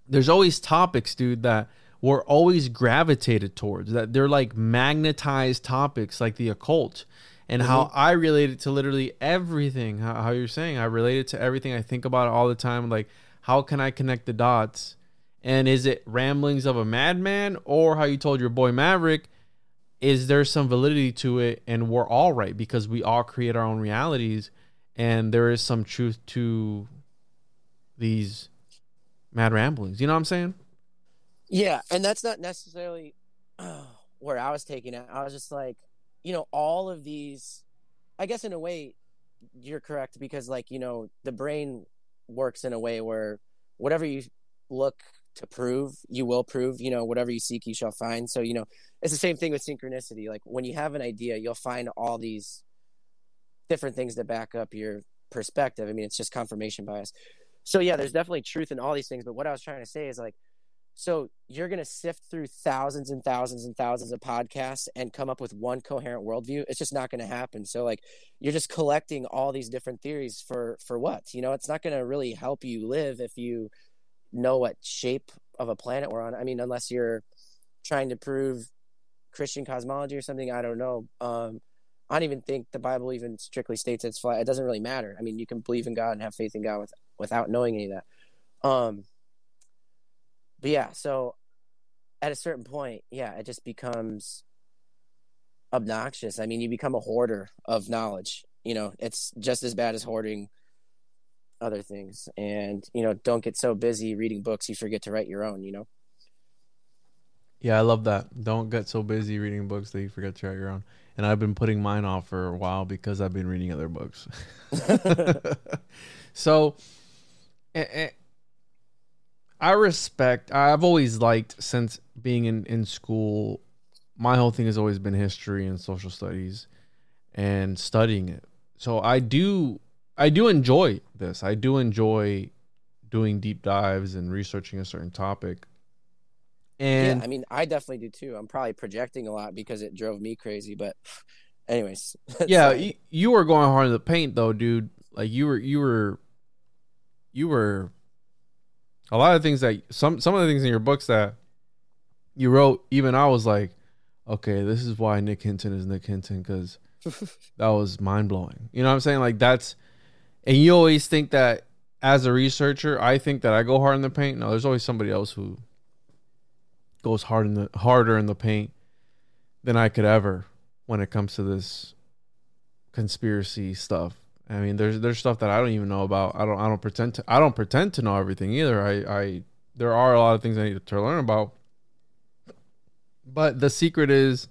there's always topics, dude, that we're always gravitated towards. That they're like magnetized topics, like the occult, and how mm-hmm. I relate it to literally everything. How, how you're saying I relate it to everything. I think about it all the time. Like, how can I connect the dots? And is it ramblings of a madman, or how you told your boy Maverick? Is there some validity to it? And we're all right because we all create our own realities, and there is some truth to these mad ramblings. You know what I'm saying? yeah, and that's not necessarily where I was taking it. I was just like, you know, all of these. I guess in a way, you're correct because, like, you know, the brain works in a way where whatever you look to prove, you will prove. You know, whatever you seek, you shall find. So, you know, it's the same thing with synchronicity. Like, when you have an idea, you'll find all these different things that back up your perspective. I mean, it's just confirmation bias. So, yeah, there's definitely truth in all these things. But what I was trying to say is like, so you're going to sift through thousands and thousands and thousands of podcasts and come up with one coherent worldview. It's just not going to happen. So like you're just collecting all these different theories for for what? You know, it's not going to really help you live if you know what shape of a planet we're on. I mean, unless you're trying to prove Christian cosmology or something, I don't know. Um I don't even think the Bible even strictly states it's flat. It doesn't really matter. I mean, you can believe in God and have faith in God with, without knowing any of that. Um, but yeah, so at a certain point, yeah, it just becomes obnoxious. I mean, you become a hoarder of knowledge. You know, it's just as bad as hoarding other things. And, you know, don't get so busy reading books you forget to write your own, you know? Yeah, I love that. Don't get so busy reading books that you forget to write your own. And I've been putting mine off for a while because I've been reading other books. so, eh, eh, I respect. I've always liked since being in in school. My whole thing has always been history and social studies, and studying it. So I do. I do enjoy this. I do enjoy doing deep dives and researching a certain topic. And yeah, I mean, I definitely do too. I'm probably projecting a lot because it drove me crazy. But, anyways. yeah, uh, fine. you, you were going hard in the paint though, dude. Like you were, you were, you were a lot of things that some some of the things in your books that you wrote, even I was like, okay, this is why Nick Hinton is Nick Hinton because that was mind blowing. You know what I'm saying? Like that's, and you always think that as a researcher, I think that I go hard in the paint. No, there's always somebody else who goes hard in the harder in the paint than I could ever when it comes to this conspiracy stuff. I mean, there's there's stuff that I don't even know about. I don't I don't pretend to I don't pretend to know everything either. I I there are a lot of things I need to learn about. But the secret is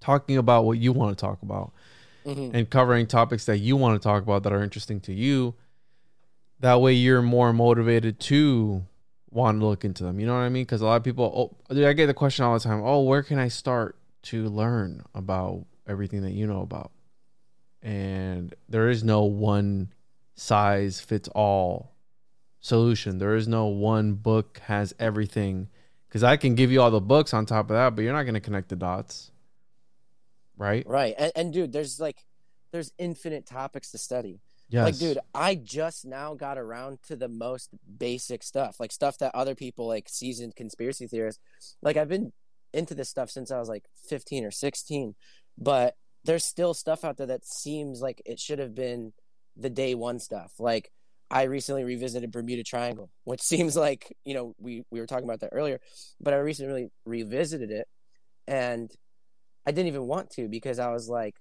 talking about what you want to talk about mm-hmm. and covering topics that you want to talk about that are interesting to you. That way you're more motivated to want to look into them. You know what I mean? Because a lot of people, oh, I get the question all the time. Oh, where can I start to learn about everything that you know about? And there is no one size fits all solution. There is no one book has everything. Because I can give you all the books on top of that, but you're not going to connect the dots, right? Right. And, and dude, there's like, there's infinite topics to study. Yes. Like, dude, I just now got around to the most basic stuff, like stuff that other people, like seasoned conspiracy theorists, like I've been into this stuff since I was like 15 or 16, but there's still stuff out there that seems like it should have been the day one stuff. Like, I recently revisited Bermuda Triangle, which seems like, you know, we, we were talking about that earlier, but I recently revisited it and I didn't even want to because I was like,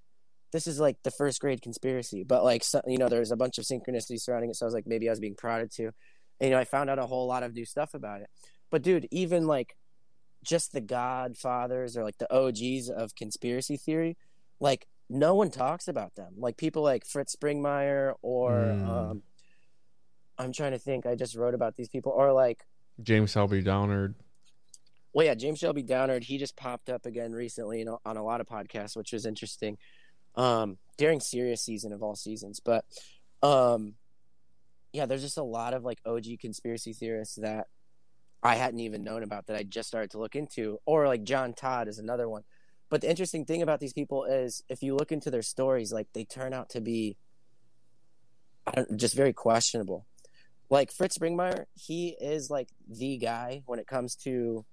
this is like the first grade conspiracy, but like so, you know, there's a bunch of synchronicity surrounding it. So I was like, maybe I was being prodded to, and you know, I found out a whole lot of new stuff about it. But dude, even like just the Godfathers or like the OGs of conspiracy theory, like no one talks about them. Like people like Fritz Springmeier or mm. um, I'm trying to think. I just wrote about these people or like James Shelby Downard. Well, yeah, James Shelby Downard. He just popped up again recently you know, on a lot of podcasts, which was interesting um, during Sirius season of all seasons. But um, yeah, there's just a lot of like OG conspiracy theorists that I hadn't even known about that I just started to look into, or like John Todd is another one. But the interesting thing about these people is if you look into their stories, like they turn out to be just very questionable. Like Fritz Springmeier, he is like the guy when it comes to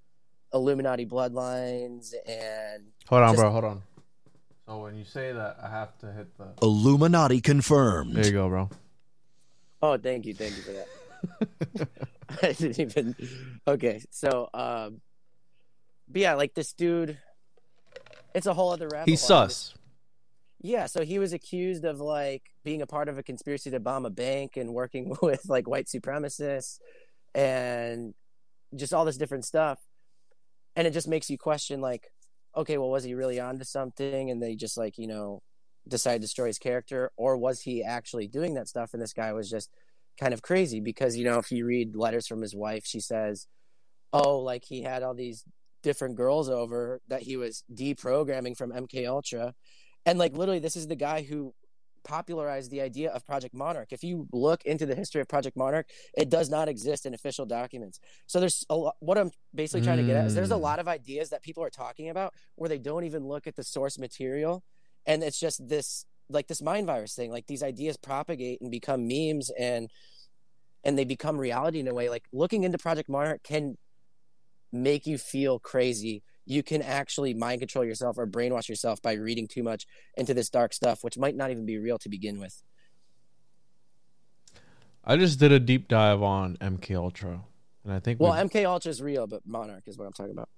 Illuminati bloodlines and. Hold on, just, bro. Hold on. So when you say that, I have to hit the Illuminati confirmed. There you go, bro. Oh, thank you, thank you for that. I didn't even. Okay, so um, but yeah, like this dude, it's a whole other rabbit. He's sus. Yeah, so he was accused of like being a part of a conspiracy to bomb a bank and working with like white supremacists and just all this different stuff. And it just makes you question like okay, well, was he really onto something and they just like, you know, decided to destroy his character? Or was he actually doing that stuff and this guy was just kind of crazy? Because, you know, if you read letters from his wife, she says, oh, like he had all these different girls over that he was deprogramming from MK Ultra. And like literally, this is the guy who popularized the idea of Project Monarch. If you look into the history of Project Monarch, it does not exist in official documents. So there's a lot, what I'm basically trying mm. to get at is there's a mm. lot of ideas that people are talking about where they don't even look at the source material, and it's just this like this mind virus thing. Like these ideas propagate and become memes and and they become reality in a way. Like looking into Project Monarch can make you feel crazy you can actually mind control yourself or brainwash yourself by reading too much into this dark stuff, which might not even be real to begin with. I just did a deep dive on MK Ultra, and I think well, MK Ultra is real, but Monarch is what I'm talking about.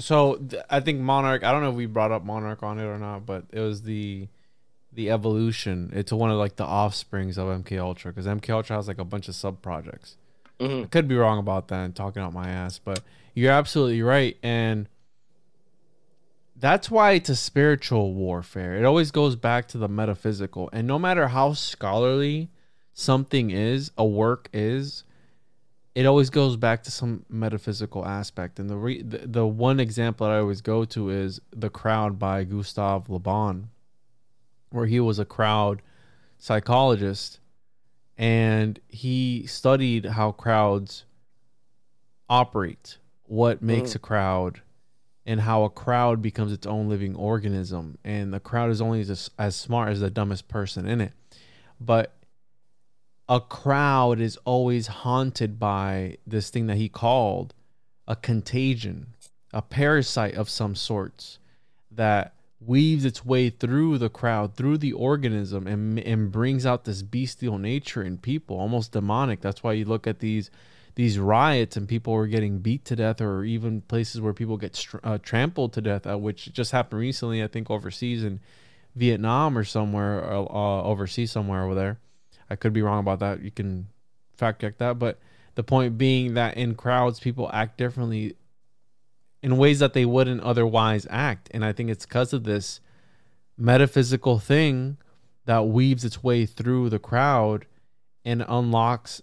So I think Monarch. I don't know if we brought up Monarch on it or not, but it was the the evolution. It's one of like the offsprings of MK Ultra because MK Ultra has like a bunch of sub projects. Mm-hmm. I could be wrong about that and talking out my ass, but you're absolutely right. And that's why it's a spiritual warfare. It always goes back to the metaphysical. And no matter how scholarly something is, a work is, it always goes back to some metaphysical aspect. And the re- the, the one example that I always go to is The Crowd by Gustave Le Bon, where he was a crowd psychologist and he studied how crowds operate, what makes mm. a crowd and how a crowd becomes its own living organism and the crowd is only as, as smart as the dumbest person in it but a crowd is always haunted by this thing that he called a contagion, a parasite of some sorts that weaves its way through the crowd, through the organism, and and brings out this bestial nature in people, almost demonic. That's why you look at these these riots and people were getting beat to death, or even places where people get str- uh, trampled to death, uh, which just happened recently, I think, overseas in Vietnam or somewhere uh, uh overseas somewhere over there. I could be wrong about that. You can fact check that, but the point being that in crowds, people act differently in ways that they wouldn't otherwise act. And I think it's because of this metaphysical thing that weaves its way through the crowd and unlocks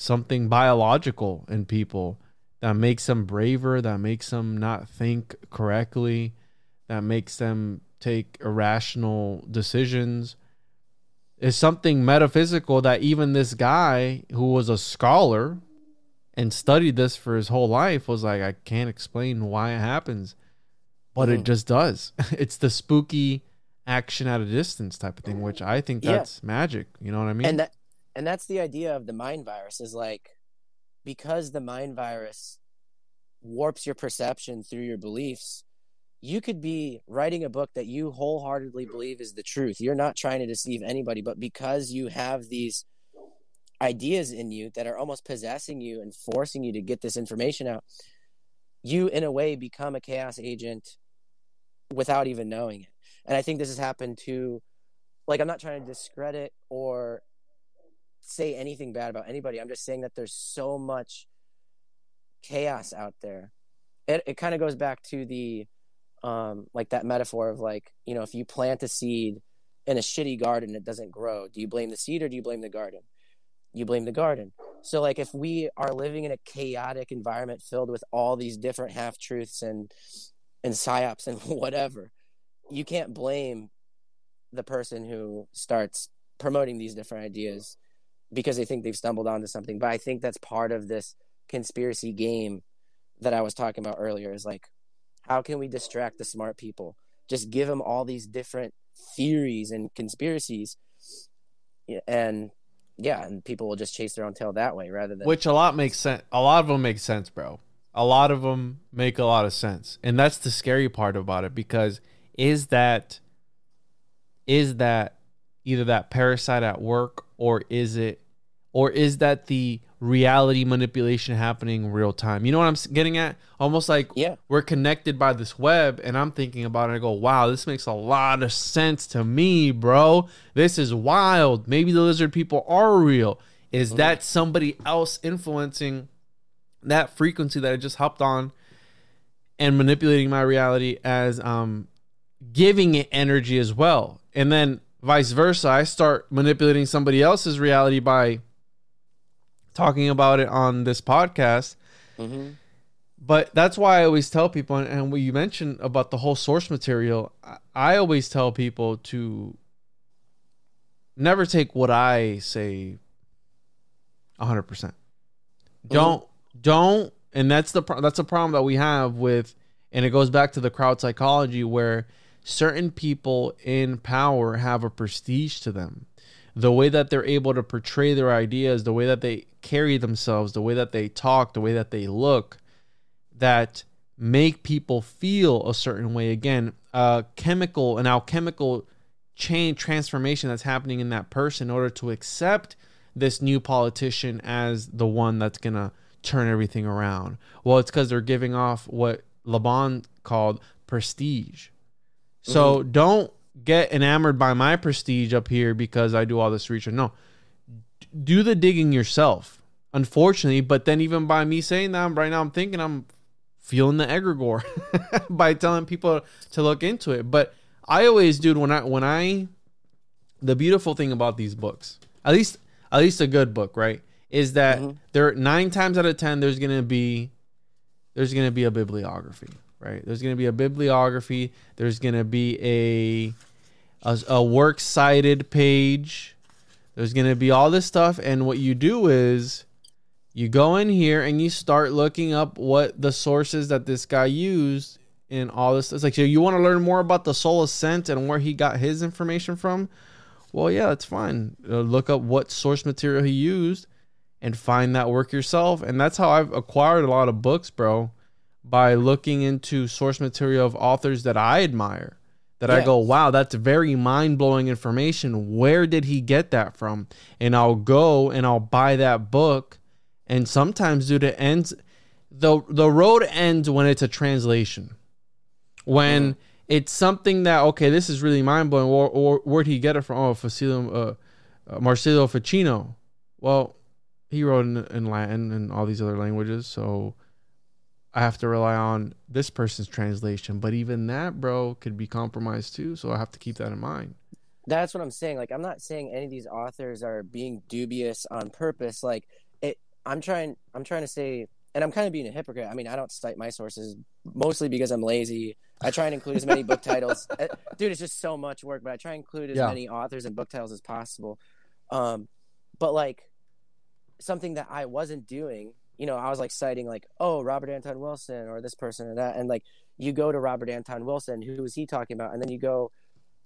something biological in people that makes them braver, that makes them not think correctly, that makes them take irrational decisions. Is something metaphysical that even this guy who was a scholar and studied this for his whole life was like, I can't explain why it happens, but mm. it just does. it's the spooky action at a distance type of thing, which I think that's yeah. magic. You know what I mean? And that, and that's the idea of the mind virus is like, because the mind virus warps your perception through your beliefs, you could be writing a book that you wholeheartedly believe is the truth. You're not trying to deceive anybody, but because you have these ideas in you that are almost possessing you and forcing you to get this information out, you in a way become a chaos agent without even knowing it. And I think this has happened to like I'm not trying to discredit or say anything bad about anybody. I'm just saying that there's so much chaos out there. It it kind of goes back to the um like that metaphor of like, you know, if you plant a seed in a shitty garden it doesn't grow, do you blame the seed or do you blame the garden? you blame the garden. So like if we are living in a chaotic environment filled with all these different half truths and and psyops and whatever, you can't blame the person who starts promoting these different ideas because they think they've stumbled onto something. But I think that's part of this conspiracy game that I was talking about earlier is like how can we distract the smart people? Just give them all these different theories and conspiracies and yeah, and people will just chase their own tail that way rather than which a lot makes sense. A lot of them make sense, bro. A lot of them make a lot of sense, and that's the scary part about it because is that is that either that parasite at work or is it or is that the reality manipulation happening real time. You know what I'm getting at? Almost like yeah. we're connected by this web, and I'm thinking about it. I go, wow, this makes a lot of sense to me, bro. This is wild. Maybe the lizard people are real. Is mm-hmm. that somebody else influencing that frequency that I just hopped on and manipulating my reality as um giving it energy as well? And then vice versa, I start manipulating somebody else's reality by talking about it on this podcast. Mm-hmm. But that's why I always tell people, and what you mentioned about the whole source material, I always tell people to never take what I say 100%. percent mm hmm Don't, don't, and that's the that's a problem that we have with, and it goes back to the crowd psychology where certain people in power have a prestige to them the way that they're able to portray their ideas, the way that they carry themselves, the way that they talk, the way that they look, that make people feel a certain way. Again, a chemical, an alchemical chain transformation that's happening in that person in order to accept this new politician as the one that's going to turn everything around. Well, it's because they're giving off what Le Bon called prestige. So mm-hmm. don't get enamored by my prestige up here because I do all this research. No, do the digging yourself. Unfortunately, but then even by me saying that, right now I'm thinking I'm feeling the egregore by telling people to look into it. But I always, dude, when I when I the beautiful thing about these books, at least at least a good book, right, is that mm-hmm. there nine times out of ten there's gonna be there's gonna be a bibliography, right? There's gonna be a bibliography. There's gonna be a a, a works cited page. There's going to be all this stuff. And what you do is you go in here and you start looking up what the sources that this guy used in all this. It's like, so you want to learn more about the soul ascent and where he got his information from? well, yeah, that's fine. Uh, look up what source material he used and find that work yourself. And that's how I've acquired a lot of books, bro, by looking into source material of authors that I admire. That I go, wow, that's very mind blowing information. Where did he get that from? And I'll go and I'll buy that book. And sometimes, dude, it ends. the The road ends when it's a translation. When it's something that okay, this is really mind blowing. Or, or where'd he get it from? Oh, Facilio, uh, uh, Marsilio Ficino. Well, he wrote in, in Latin and all these other languages, so I have to rely on this person's translation. But even that, bro, could be compromised too. So I have to keep that in mind. That's what I'm saying. Like, I'm not saying any of these authors are being dubious on purpose. Like, it. I'm trying. I'm trying to say, and I'm kind of being a hypocrite. I mean, I don't cite my sources mostly because I'm lazy. I try and include as many book titles. Uh, Dude, it's just so much work, but I try and include as Yeah. many authors and book titles as possible. Um, but like something that I wasn't doing, you know, I was like citing like, oh, Robert Anton Wilson or this person or that, and like you go to Robert Anton Wilson, who was he talking about, and then you go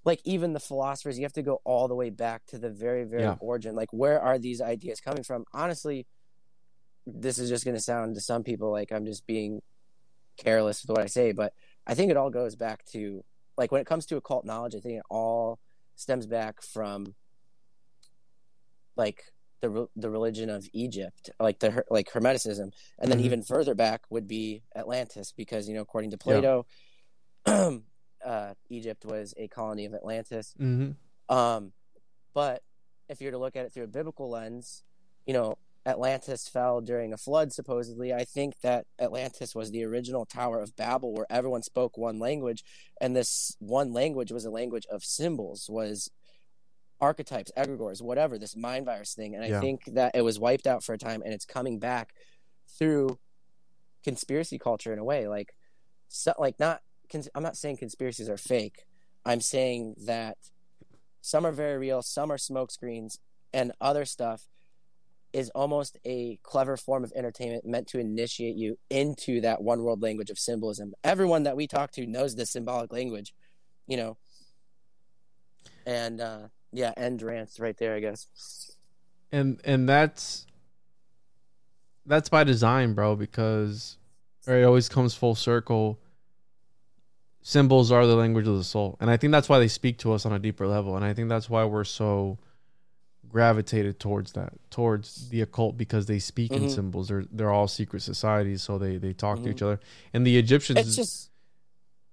like even the philosophers you have to go all the way back to the very very Yeah. origin. Like where are these ideas coming from? Honestly this is just going to sound to some people like i'm just being careless with what i say but i think it all goes back to like when it comes to occult knowledge i think it all stems back from like the the religion of Egypt, like the like Hermeticism, and then Mhm. even further back would be Atlantis, because you know according to Plato, uh, Egypt was a colony of Atlantis. Mm-hmm. Um, but if you're to look at it through a biblical lens, you know, Atlantis fell during a flood, supposedly. I think that Atlantis was the original Tower of Babel where everyone spoke one language, and this one language was a language of symbols, was archetypes, egregores, whatever, this mind virus thing. And I Yeah. think that it was wiped out for a time and it's coming back through conspiracy culture in a way. Like, so, like not, cons- I'm not saying conspiracies are fake. I'm saying that some are very real, some are smokescreens, and other stuff is almost a clever form of entertainment meant to initiate you into that one world language of symbolism. Everyone that we talk to knows this symbolic language, you know. And uh yeah, end rants right there, I guess. and and that's that's by design, bro, because it always comes full circle. Symbols are the language of the soul, and I think that's why they speak to us on a deeper level, and I think that's why we're so gravitated towards that, towards the occult, because they speak in Mhm. symbols. They're they're all secret societies, so they they talk to Mhm. each other. And the Egyptians, It's just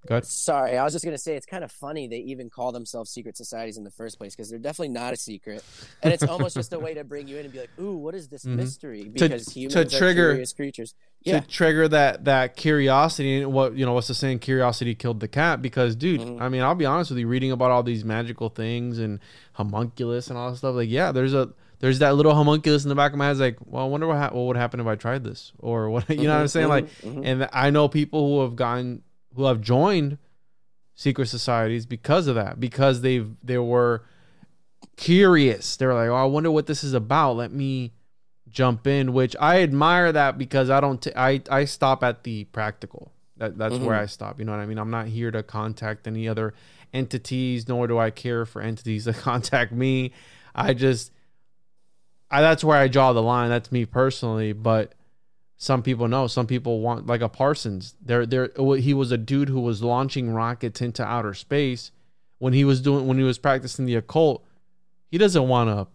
Go ahead. sorry, I was just gonna say it's kind of funny they even call themselves secret societies in the first place because they're definitely not a secret, and it's almost just a way to bring you in and be like, "Ooh, what is this Mhm. mystery?" To- Because to humans trigger- are curious creatures. Yeah, to trigger that that curiosity and what you know what's the saying curiosity killed the cat because dude Mhm. i mean i'll be honest with you reading about all these magical things and homunculus and all that stuff like yeah there's a there's that little homunculus in the back of my head it's like well i wonder what, ha- what would happen if i tried this or what you know what i'm Mhm, saying like mhm, mhm. and i know people who have gotten who have joined secret societies because of that because they've they were curious. They were like oh i wonder what this is about. Let me jump in which i admire that because i don't t- I, I stop at the practical. That that's where Mhm. i stop you know what i mean? I'm not here to contact any other entities nor do i care for entities to contact me. I just I, that's where i draw the line. That's me personally but some people know some people want like a parsons. There there he was a dude who was launching rockets into outer space. When he was doing when he was practicing the occult he doesn't want to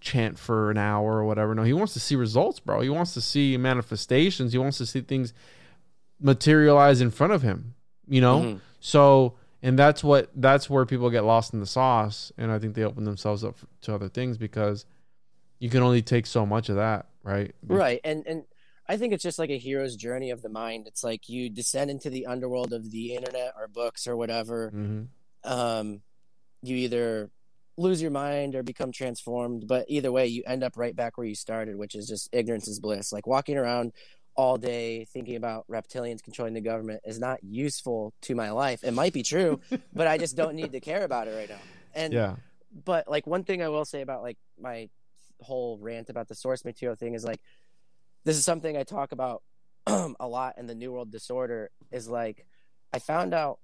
chant for an hour or whatever. No he wants to see results bro. He wants to see manifestations. He wants to see things materialize in front of him you know? Mhm. so and that's what that's where people get lost in the sauce and i think they open themselves up to other things because you can only take so much of that right? Right and and i think it's just like a hero's journey of the mind. It's like you descend into the underworld of the internet or books or whatever. Hmm um you either lose your mind or become transformed but either way you end up right back where you started which is just ignorance is bliss. Like walking around all day thinking about reptilians controlling the government is not useful to my life. It might be true but i just don't need to care about it right now. And yeah. but like one thing I will say about like my whole rant about the source material thing is like this is something I talk about a lot in the New World Disorder is like I found out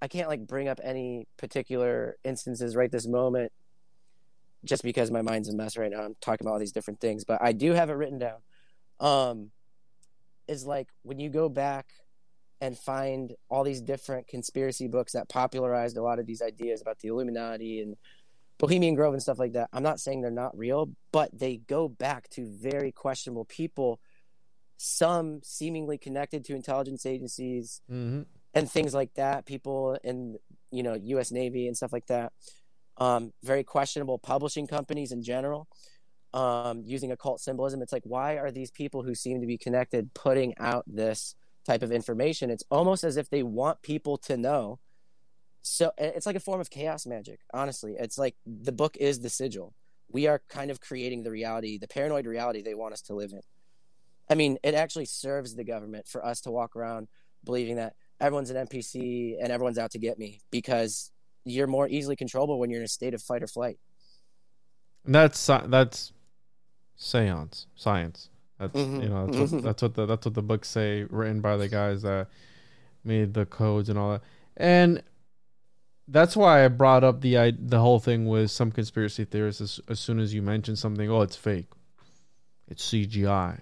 I can't like bring up any particular instances right this moment, just because my mind's a mess right now. I'm talking about all these different things, but I do have it written down. Um, is like when you go back and find all these different conspiracy books that popularized a lot of these ideas about the Illuminati and Bohemian Grove and stuff like that. I'm not saying they're not real, but they go back to very questionable people, some seemingly connected to intelligence agencies Mm-hmm. and things like that. People in you know U.S. Navy and stuff like that. Um, very questionable publishing companies in general, um, using occult symbolism. It's like, why are these people who seem to be connected putting out this type of information? It's almost as if they want people to know. So it's like a form of chaos magic. Honestly, it's like the book is the sigil. We are kind of creating the reality, the paranoid reality they want us to live in. I mean, it actually serves the government for us to walk around believing that everyone's an NPC and everyone's out to get me because you're more easily controllable when you're in a state of fight or flight. That's that's seance science. That's Mhm. you know that's what, Mhm. that's what the that's what the books say, written by the guys that made the codes and all that. And that's why I brought up the I, the whole thing with some conspiracy theorists. As, as soon as you mention something, oh, it's fake, it's CGI.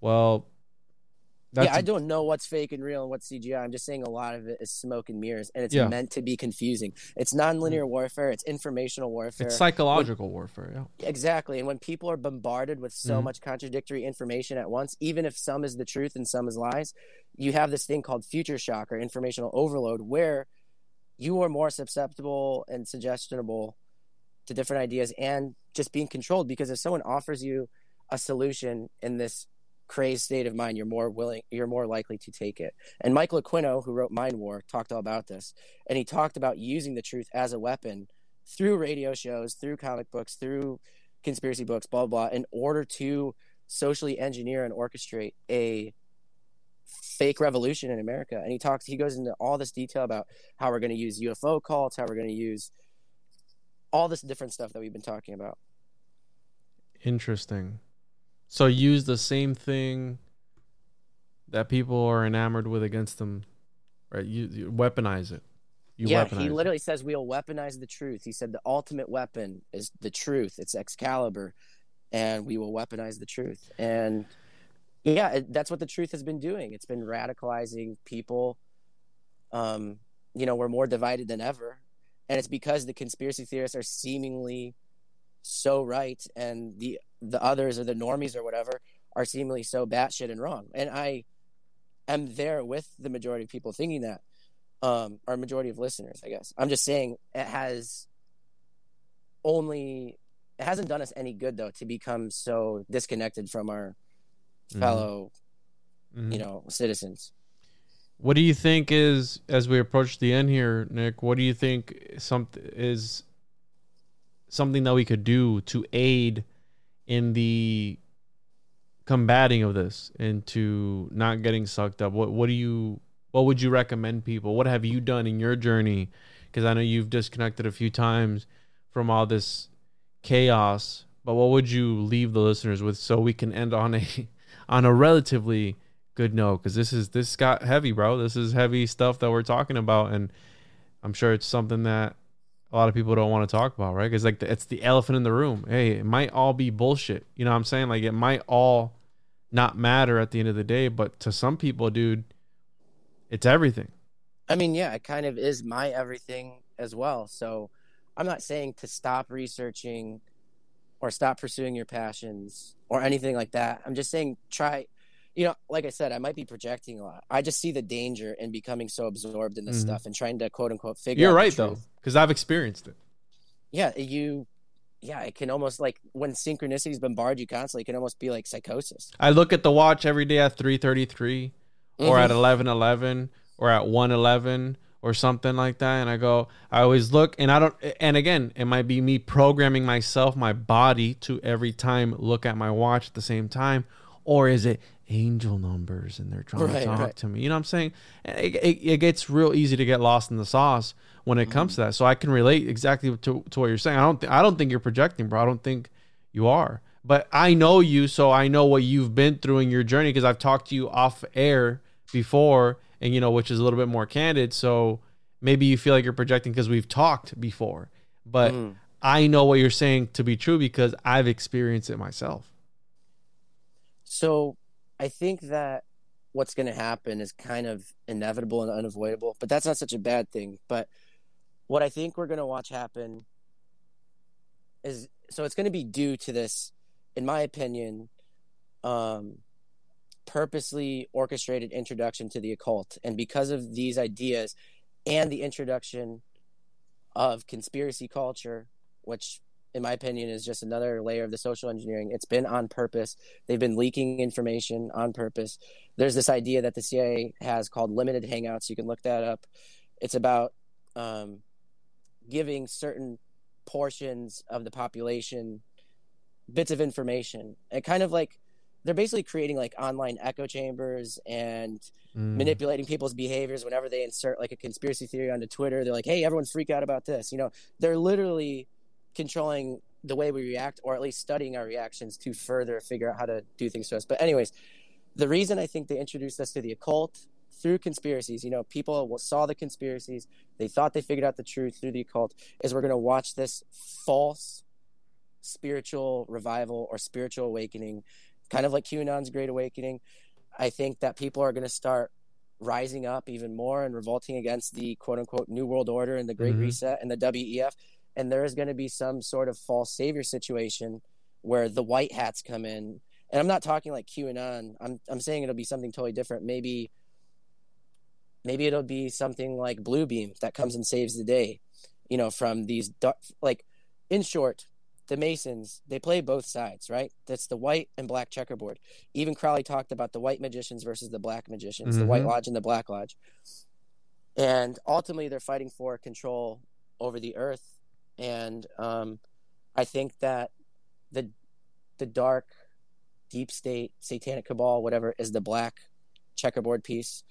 Well, yeah, I don't know what's fake and real and what's CGI. I'm just saying a lot of it is smoke and mirrors, and it's Yeah. meant to be confusing. It's nonlinear warfare. It's informational warfare. it's psychological warfare. Yeah. Exactly. And when people are bombarded with so Mhm. much contradictory information at once, even if some is the truth and some is lies, you have this thing called future shock or informational overload where you are more susceptible and suggestionable to different ideas and just being controlled because if someone offers you a solution in this crazed state of mind you're more willing you're more likely to take it and michael aquino who wrote mind war talked all about this and he talked about using the truth as a weapon through radio shows, through comic books, through conspiracy books, blah, blah, blah, in order to socially engineer and orchestrate a fake revolution in America. And he talks, he goes into all this detail about how we're going to use UFO cults, how we're going to use all this different stuff that we've been talking about. Interesting. So use the same thing that people are enamored with against them, right? You, you weaponize it. You yeah, weaponize he it. literally says we'll weaponize the truth. He said the ultimate weapon is the truth. It's Excalibur, and we will weaponize the truth. And yeah, that's what the truth has been doing. It's been radicalizing people. Um, you know, we're more divided than ever, and it's because the conspiracy theorists are seemingly so right, and the the others or the normies or whatever are seemingly so batshit and wrong. And I am there with the majority of people thinking that um, our majority of listeners, I guess. I'm just saying it has only it hasn't done us any good though to become so disconnected from our Mhm. fellow, Mhm. you know, citizens. What do you think is as we approach the end here, Nick? What do you think something is something that we could do to aid in the combating of this and to not getting sucked up? What what do you what would you recommend people? What have you done in your journey? Because I know you've disconnected a few times from all this chaos. But what would you leave the listeners with so we can end on a on a relatively good note? Because this is this got heavy, bro. This is heavy stuff that we're talking about, and I'm sure it's something that a lot of people don't want to talk about, right? Because like the, it's the elephant in the room. Hey, it might all be bullshit. You know what I'm saying? Like it might all not matter at the end of the day, but to some people, dude, it's everything. I mean, yeah, it kind of is my everything as well. So I'm not saying to stop researching or stop pursuing your passions or anything like that. I'm just saying try you know, like I said, I might be projecting a lot. I just see the danger in becoming so absorbed in this Mhm. stuff and trying to quote unquote figure You're right though, because I've experienced it. Yeah, you yeah, it can almost like when synchronicities bombard you constantly, it can almost be like psychosis. I look at the watch every day at 3:33 or Mhm. at 11:11 or at 1:11 or something like that and I go I always look and I don't and again it might be me programming myself my body to every time look at my watch at the same time or is it angel numbers and they're trying to talk right. to me? You know what I'm saying? It, it, it gets real easy to get lost in the sauce when it comes to that. So I can relate exactly to, to what you're saying. I don't th- I don't think you're projecting bro. I don't think you are. But I know you so I know what you've been through in your journey because I've talked to you off air before and you know which is a little bit more candid. So maybe you feel like you're projecting because we've talked before. But Mhm. I know what you're saying to be true because I've experienced it myself. So I think that what's going to happen is kind of inevitable and unavoidable, but that's not such a bad thing. But what I think we're going to watch happen is so it's going to be due to this, in my opinion, um, purposely orchestrated introduction to the occult. And because of these ideas and the introduction of conspiracy culture, which in my opinion is just another layer of the social engineering, it's been on purpose. They've been leaking information on purpose. There's this idea that the CIA has called limited hangouts. You can look that up. It's about um, giving certain portions of the population bits of information and kind of like they're basically creating like online echo chambers and mm. manipulating people's behaviors whenever they insert like a conspiracy theory onto Twitter. They're like, "Hey, everyone, freak out about this." You know, they're literally controlling the way we react, or at least studying our reactions to further figure out how to do things to us. But anyways, the reason I think they introduced us to the occult through conspiracies, you know, people saw the conspiracies, they thought they figured out the truth through the occult, is we're going to watch this false spiritual revival or spiritual awakening kind of like QAnon's Great Awakening. I think that people are going to start rising up even more and revolting against the quote unquote New World Order and the Great mm-hmm. Reset and the WEF. And there is going to be some sort of false savior situation where the white hats come in. And I'm not talking like QAnon. I'm I'm saying it'll be something totally different. Maybe maybe it'll be something like Bluebeam that comes and saves the day. You know, from these dark, like in short, the Masons, they play both sides, right? That's the white and black checkerboard. Even Crowley talked about the white magicians versus the black magicians, mm-hmm. the white mm-hmm. lodge and the black lodge. And ultimately, they're fighting for control over the earth. And um, I think that the the dark, deep state, satanic cabal, whatever, is the black checkerboard piece.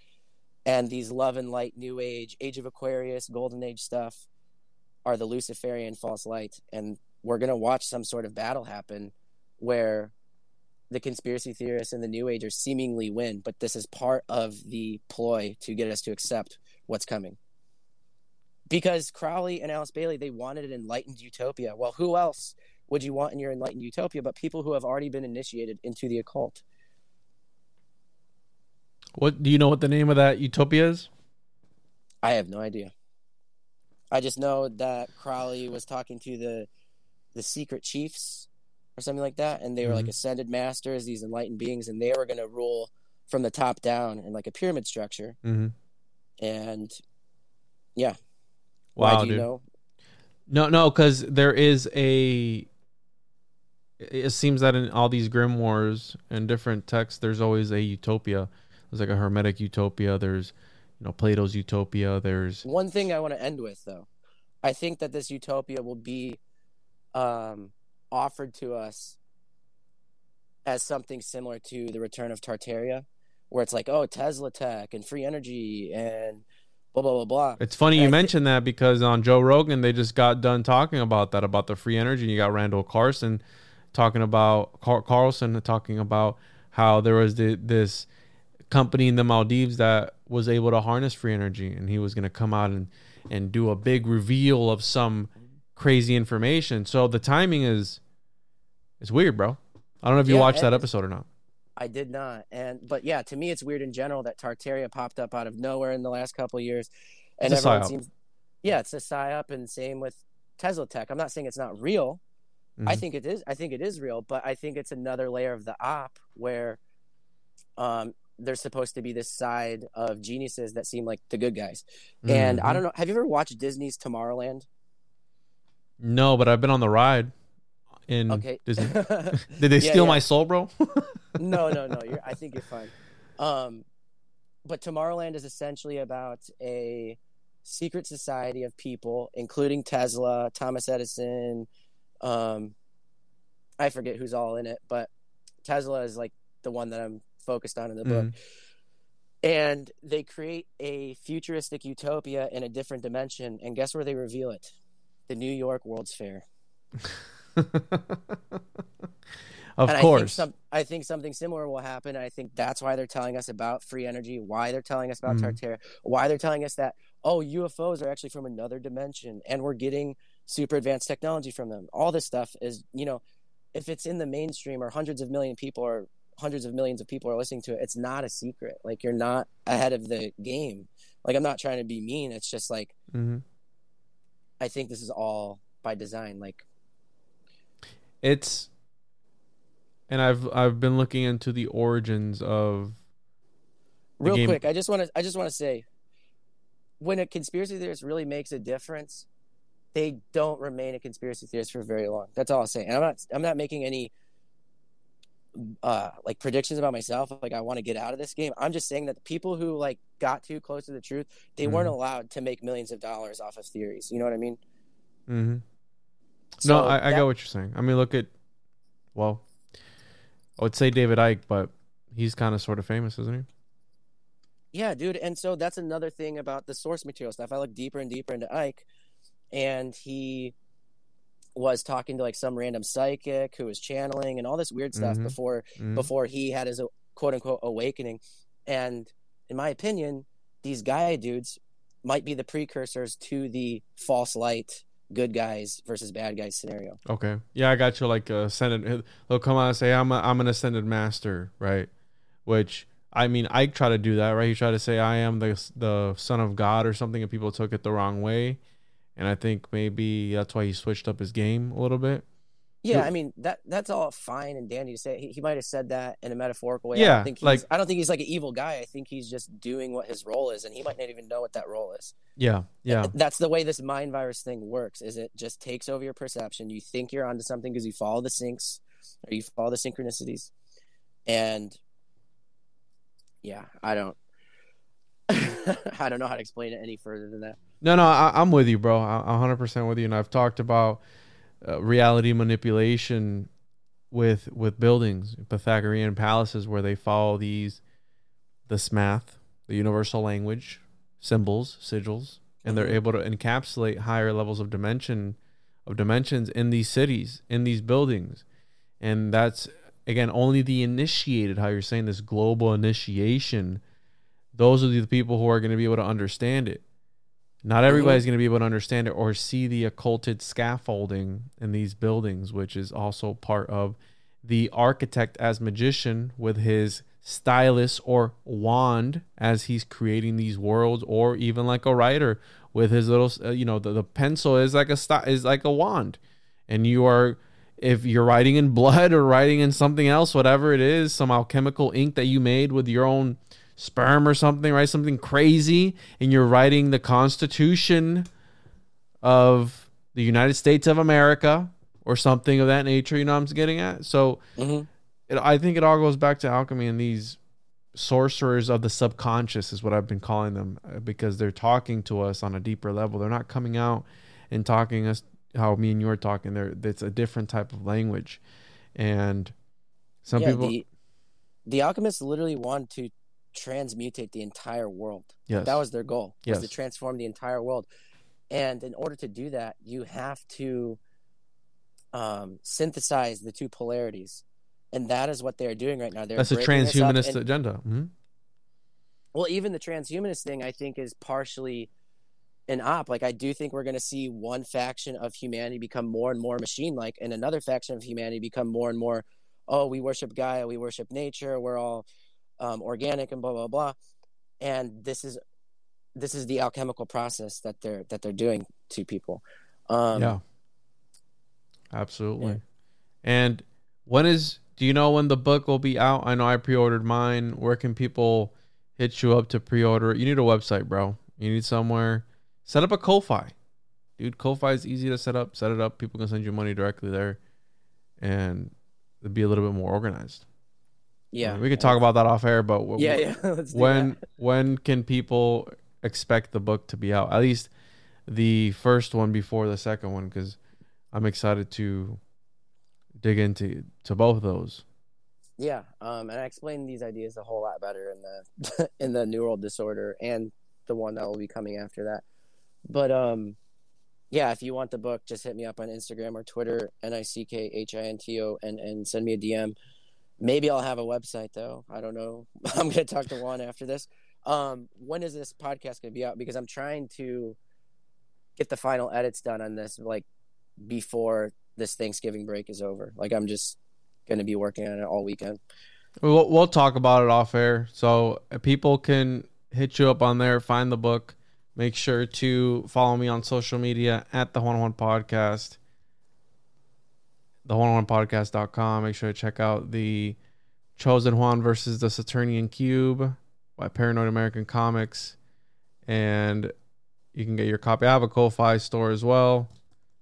And these love and light, new age, age of Aquarius, golden age stuff are the Luciferian false light. And we're going to watch some sort of battle happen where the conspiracy theorists and the new agers seemingly win, but this is part of the ploy to get us to accept what's coming. Because Crowley and Alice Bailey, they wanted an enlightened utopia. Well, who else would you want in your enlightened utopia but people who have already been initiated into the occult? What do you know what the name of that utopia is? I have no idea. I just know that Crowley was talking to the the secret chiefs or something like that, and they were mm-hmm. like ascended masters, these enlightened beings, and they were going to rule from the top down in like a pyramid structure. Mm-hmm. And yeah, wow, Why do you dude. know? No, no, because there is a. It seems that in all these grimoires and different texts, there's always a utopia. There's like a hermetic utopia. There's, you know, Plato's utopia. There's one thing I want to end with, though. I think that this utopia will be um, offered to us as something similar to the return of Tartaria, where it's like, oh, Tesla tech and free energy and blah blah blah blah. It's funny and you mentioned that because on Joe Rogan they just got done talking about that about the free energy. And you got Randall Carson talking about Car- Carlson talking about how there was the, this company in the Maldives that was able to harness free energy, and he was going to come out and and do a big reveal of some crazy information. So the timing is is weird, bro. I don't know if you yeah, watched that episode or not. I did not. And but yeah, to me it's weird in general that Tartaria popped up out of nowhere in the last couple years. And it's everyone seems Yeah, it's a psyop and same with Tesla Tech. I'm not saying it's not real. Mm-hmm. I think it is I think it is real, but I think it's another layer of the op where um there's supposed to be this side of geniuses that seem like the good guys. Mm-hmm. And I mm-hmm. don't know, have you ever watched Disney's Tomorrowland? No, but I've been on the ride in okay. Disney. Did they yeah, steal yeah. my soul, bro? no, no, no. You're, I think you're fine. Um, but Tomorrowland is essentially about a secret society of people, including Tesla, Thomas Edison. Um, I forget who's all in it, but Tesla is like the one that I'm focused on in the book. Mm. And they create a futuristic utopia in a different dimension. And guess where they reveal it? the New York World's Fair. of and course. I think, some, I think, something similar will happen. I think that's why they're telling us about free energy, why they're telling us about mm. Tartaria, why they're telling us that, oh, UFOs are actually from another dimension. And we're getting super advanced technology from them. All this stuff is, you know, if it's in the mainstream or hundreds of million people or hundreds of millions of people are listening to it, it's not a secret. Like you're not ahead of the game. Like I'm not trying to be mean. It's just like mm-hmm. I think this is all by design. Like It's and I've I've been looking into the origins of the real game- quick, I just want to I just want to say when a conspiracy theorist really makes a difference, they don't remain a conspiracy theorist for very long. That's all I'll say. And I'm not I'm not making any uh like predictions about myself like I want to get out of this game. I'm just saying that the people who like got too close to the truth, they weren't Mhm. allowed to make millions of dollars off of theories. You know what I mean? hmm So no, I, I that- get what you're saying. I mean, look at, well, I would say David Icke, but he's kind of sort of famous, isn't he? Yeah, dude. And so that's another thing about the source material stuff. I look deeper and deeper into Icke, and he was talking to like some random psychic who was channeling and all this weird stuff Mhm. before Mhm. before he had his quote unquote awakening. And in my opinion, these guy dudes might be the precursors to the false light, good guys versus bad guys scenario. Okay. Yeah, I got you. Like uh, ascended. They'll come out and say, "I'm a, I'm an ascended master," right? Which I mean, I try to do that, right? He tried to say, "I am the the son of God" or something, and people took it the wrong way. And I think maybe that's why he switched up his game a little bit. Yeah. I mean that that's all fine and dandy to say. He, he might have said that in a metaphorical way. I Yeah, don't think he's, like- I don't think he's like an evil guy. I think he's just doing what his role is, and he might not even know what that role is. Yeah. Yeah. That's the way this mind virus thing works. Is it just takes over your perception? You think you're onto something because you follow the syncs, or you follow the synchronicities, and yeah, I don't. I don't know how to explain it any further than that. No, no, I, I'm with you, bro. I'm 100% with you. And I've talked about uh, reality manipulation with with buildings, Pythagorean palaces, where they follow these this math, the universal language, symbols, sigils, and they're able to encapsulate higher levels of dimension of dimensions in these cities, in these buildings, and that's again only the initiated. How you're saying this global initiation. Those are the people who are going to be able to understand it. Not everybody's going to be able to understand it or see the occulted scaffolding in these buildings, which is also part of the architect as magician with his stylus or wand as he's creating these worlds, or even like a writer with his little, uh, you know, the, the pencil is like a sti- is like a wand, and you are. If you're writing in blood or writing in something else, whatever it is, some alchemical ink that you made with your own sperm or something, right? Something crazy, and you're writing the Constitution of the United States of America or something of that nature. You know what I'm getting at? So Mhm. it, I think it all goes back to alchemy and these sorcerers of the subconscious is what I've been calling them uh, because they're talking to us on a deeper level. They're not coming out and talking us how me and you are talking. They're it's a different type of language, and some yeah, people the the alchemists literally want to transmutate the entire world. yes That was their goal. Was Yes. to transform the entire world. And in order to do that, you have to um, synthesize the two polarities, and that is what they're doing right now. They're that's a breaking this up, transhumanist and- agenda. hmm well, even the transhumanist thing, I think, is partially an op. Like, I do think we're going to see one faction of humanity become more and more machine-like, and another faction of humanity become more and more, oh, we worship Gaia, we worship nature, we're all um, organic, and blah blah blah. And this is this is the alchemical process that they're that they're doing to people. Um, yeah, absolutely. yeah. And when is? Do you know when the book will be out? I know I pre-ordered mine. Where can people hit you up to pre-order? You need a website, bro. You need somewhere. Set up a Ko-fi, dude. Ko-fi is easy to set up. Set it up. People can send you money directly there, and it'd be a little bit more organized. Yeah. we could talk about that off air, but wh- Yeah, yeah. Let's when when can people expect the book to be out? At least the first one before the second one, because I'm excited to dig into to both of those. Yeah, um, and I explained these ideas a whole lot better in the in the New World Disorder and the one that will be coming after that. But um, yeah, if you want the book, just hit me up on Instagram or Twitter, N I C K H I N T O, and and send me a DM. Maybe I'll have a website though. I don't know. I'm gonna talk to Juan after this. Um, when is this podcast gonna be out? Because I'm trying to get the final edits done on this like before this Thanksgiving break is over. Like I'm just going to be working on it all weekend. We'll, we'll talk about it off air. So uh, people can hit you up on there, find the book. Make sure to follow me on social media at the Juan on Juan Podcast, the Juan on Juan Podcast.com. Make sure to check out the Chosen Juan versus the Saturnian Cube by Paranoid American Comics. And you can get your copy. I have a Ko-Fi store as well.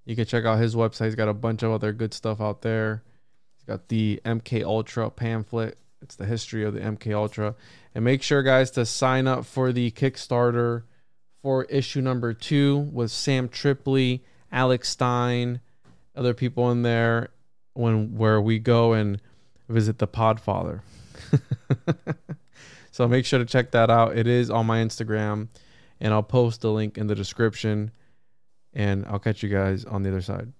You can check out his website. He's got a bunch of other good stuff out there. He's got the MK Ultra pamphlet. It's the history of the MK Ultra. And make sure, guys, to sign up for the Kickstarter for issue number two with Sam Tripoli, Alex Stein, other people in there when where we go and visit the Podfather. so make sure to check that out. It is on my Instagram, and I'll post the link in the description. And I'll catch you guys on the other side.